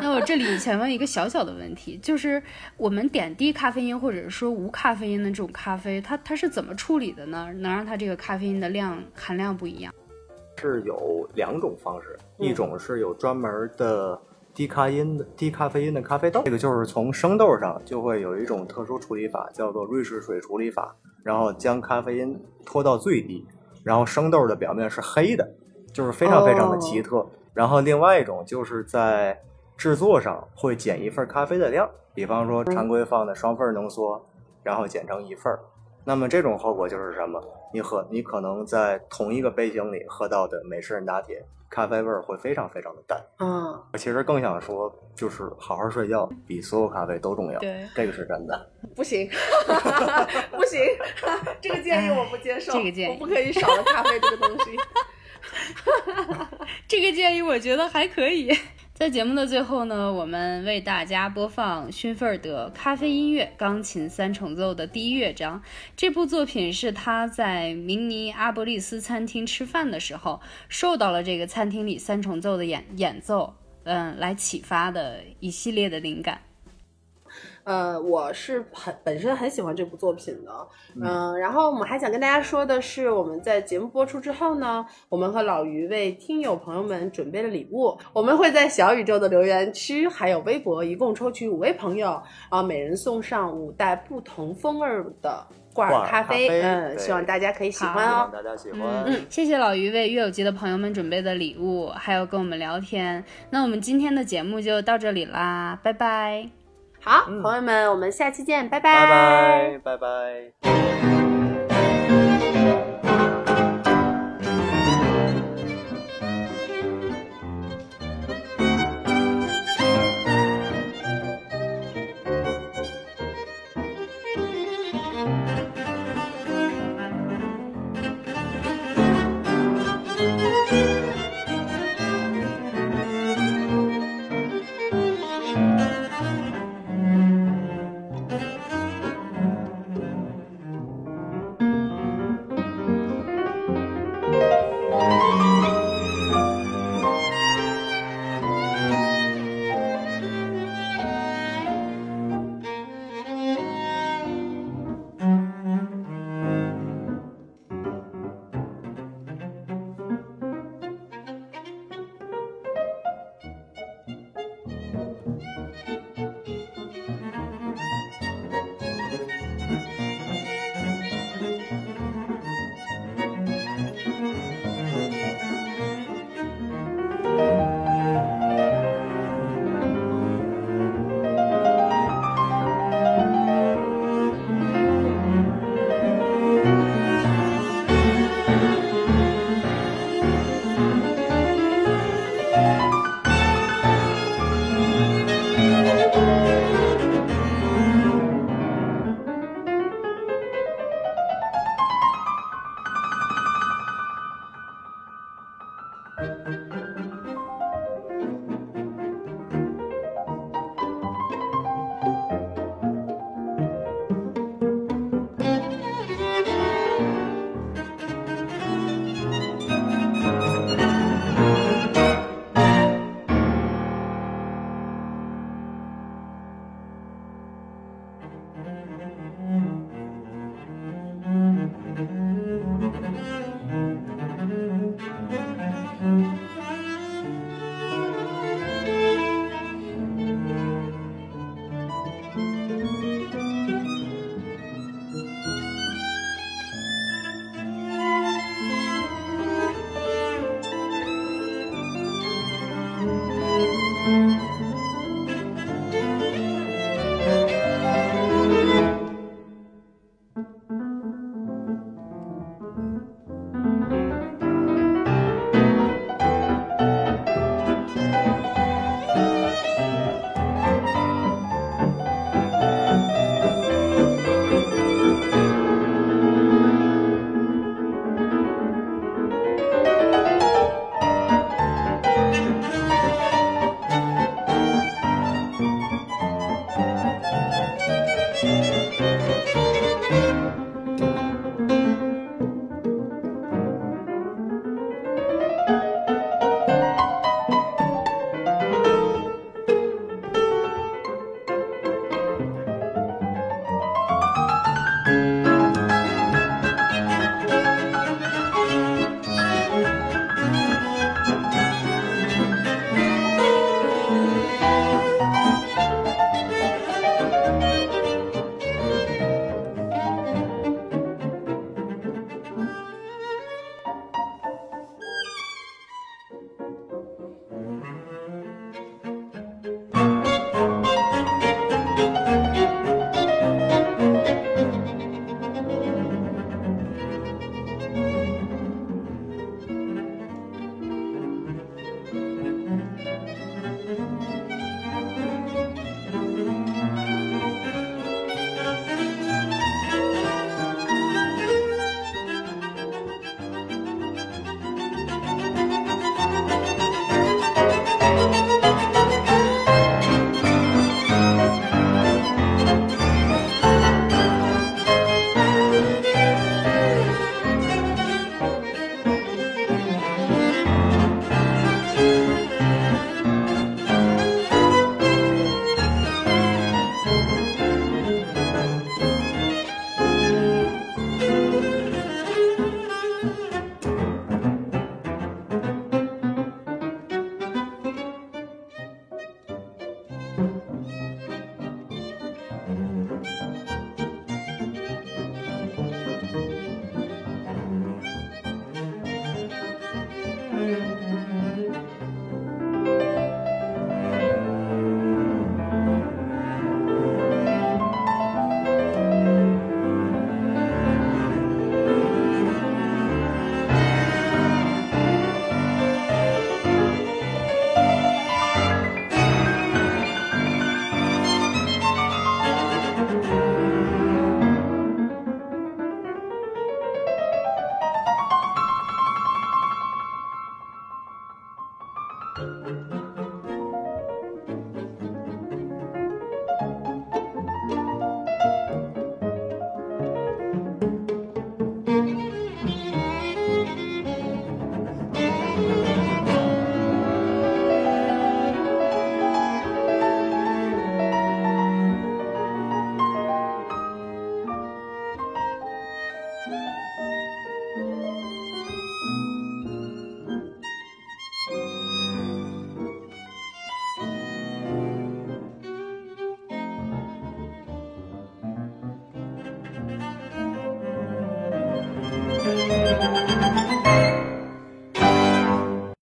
那我 [LAUGHS] 这里想问一个小小的问题，就是我们点低咖啡因或者说无咖啡因的这种咖啡，它它是怎么处理的呢？能让它这个咖啡因的量含量不一样？是有两种方式，嗯一种是有专门的低咖因的低咖啡因的咖啡豆，这个就是从生豆上就会有一种特殊处理法，叫做瑞士水处理法，然后将咖啡因拖到最低，然后生豆的表面是黑的，就是非常非常的奇特。然后另外一种就是在制作上会减一份咖啡的量，比方说常规放的双份浓缩，然后减成一份儿。那么这种后果就是什么？你喝，你可能在同一个杯型里喝到的美式拿铁，咖啡味儿会非常非常的淡。嗯，我其实更想说，就是好好睡觉比所有咖啡都重要。对这个是真的。不行，不行，这个建议我不接受，这个建议我不可以少了咖啡这个东西。[LAUGHS] 这个建议我觉得还可以。在节目的最后呢，我们为大家播放勋菲尔德咖啡音乐钢琴三重奏的第一乐章。这部作品是他在明尼阿波利斯餐厅吃饭的时候，受到了这个餐厅里三重奏的演演奏，嗯，来启发的一系列的灵感。呃，我是很本身很喜欢这部作品的，嗯、然后我们还想跟大家说的是，我们在节目播出之后呢，我们和老于为听友朋友们准备了礼物，我们会在小宇宙的留言区还有微博一共抽取五位朋友，啊，每人送上五袋不同风味儿的挂挂耳咖啡，咖啡嗯，希望大家可以喜欢哦。希望大家喜欢。嗯，谢谢老于为乐友集的朋友们准备的礼物，还有跟我们聊天。那我们今天的节目就到这里啦，拜拜。好，朋友们，我们下期见，拜拜拜拜拜。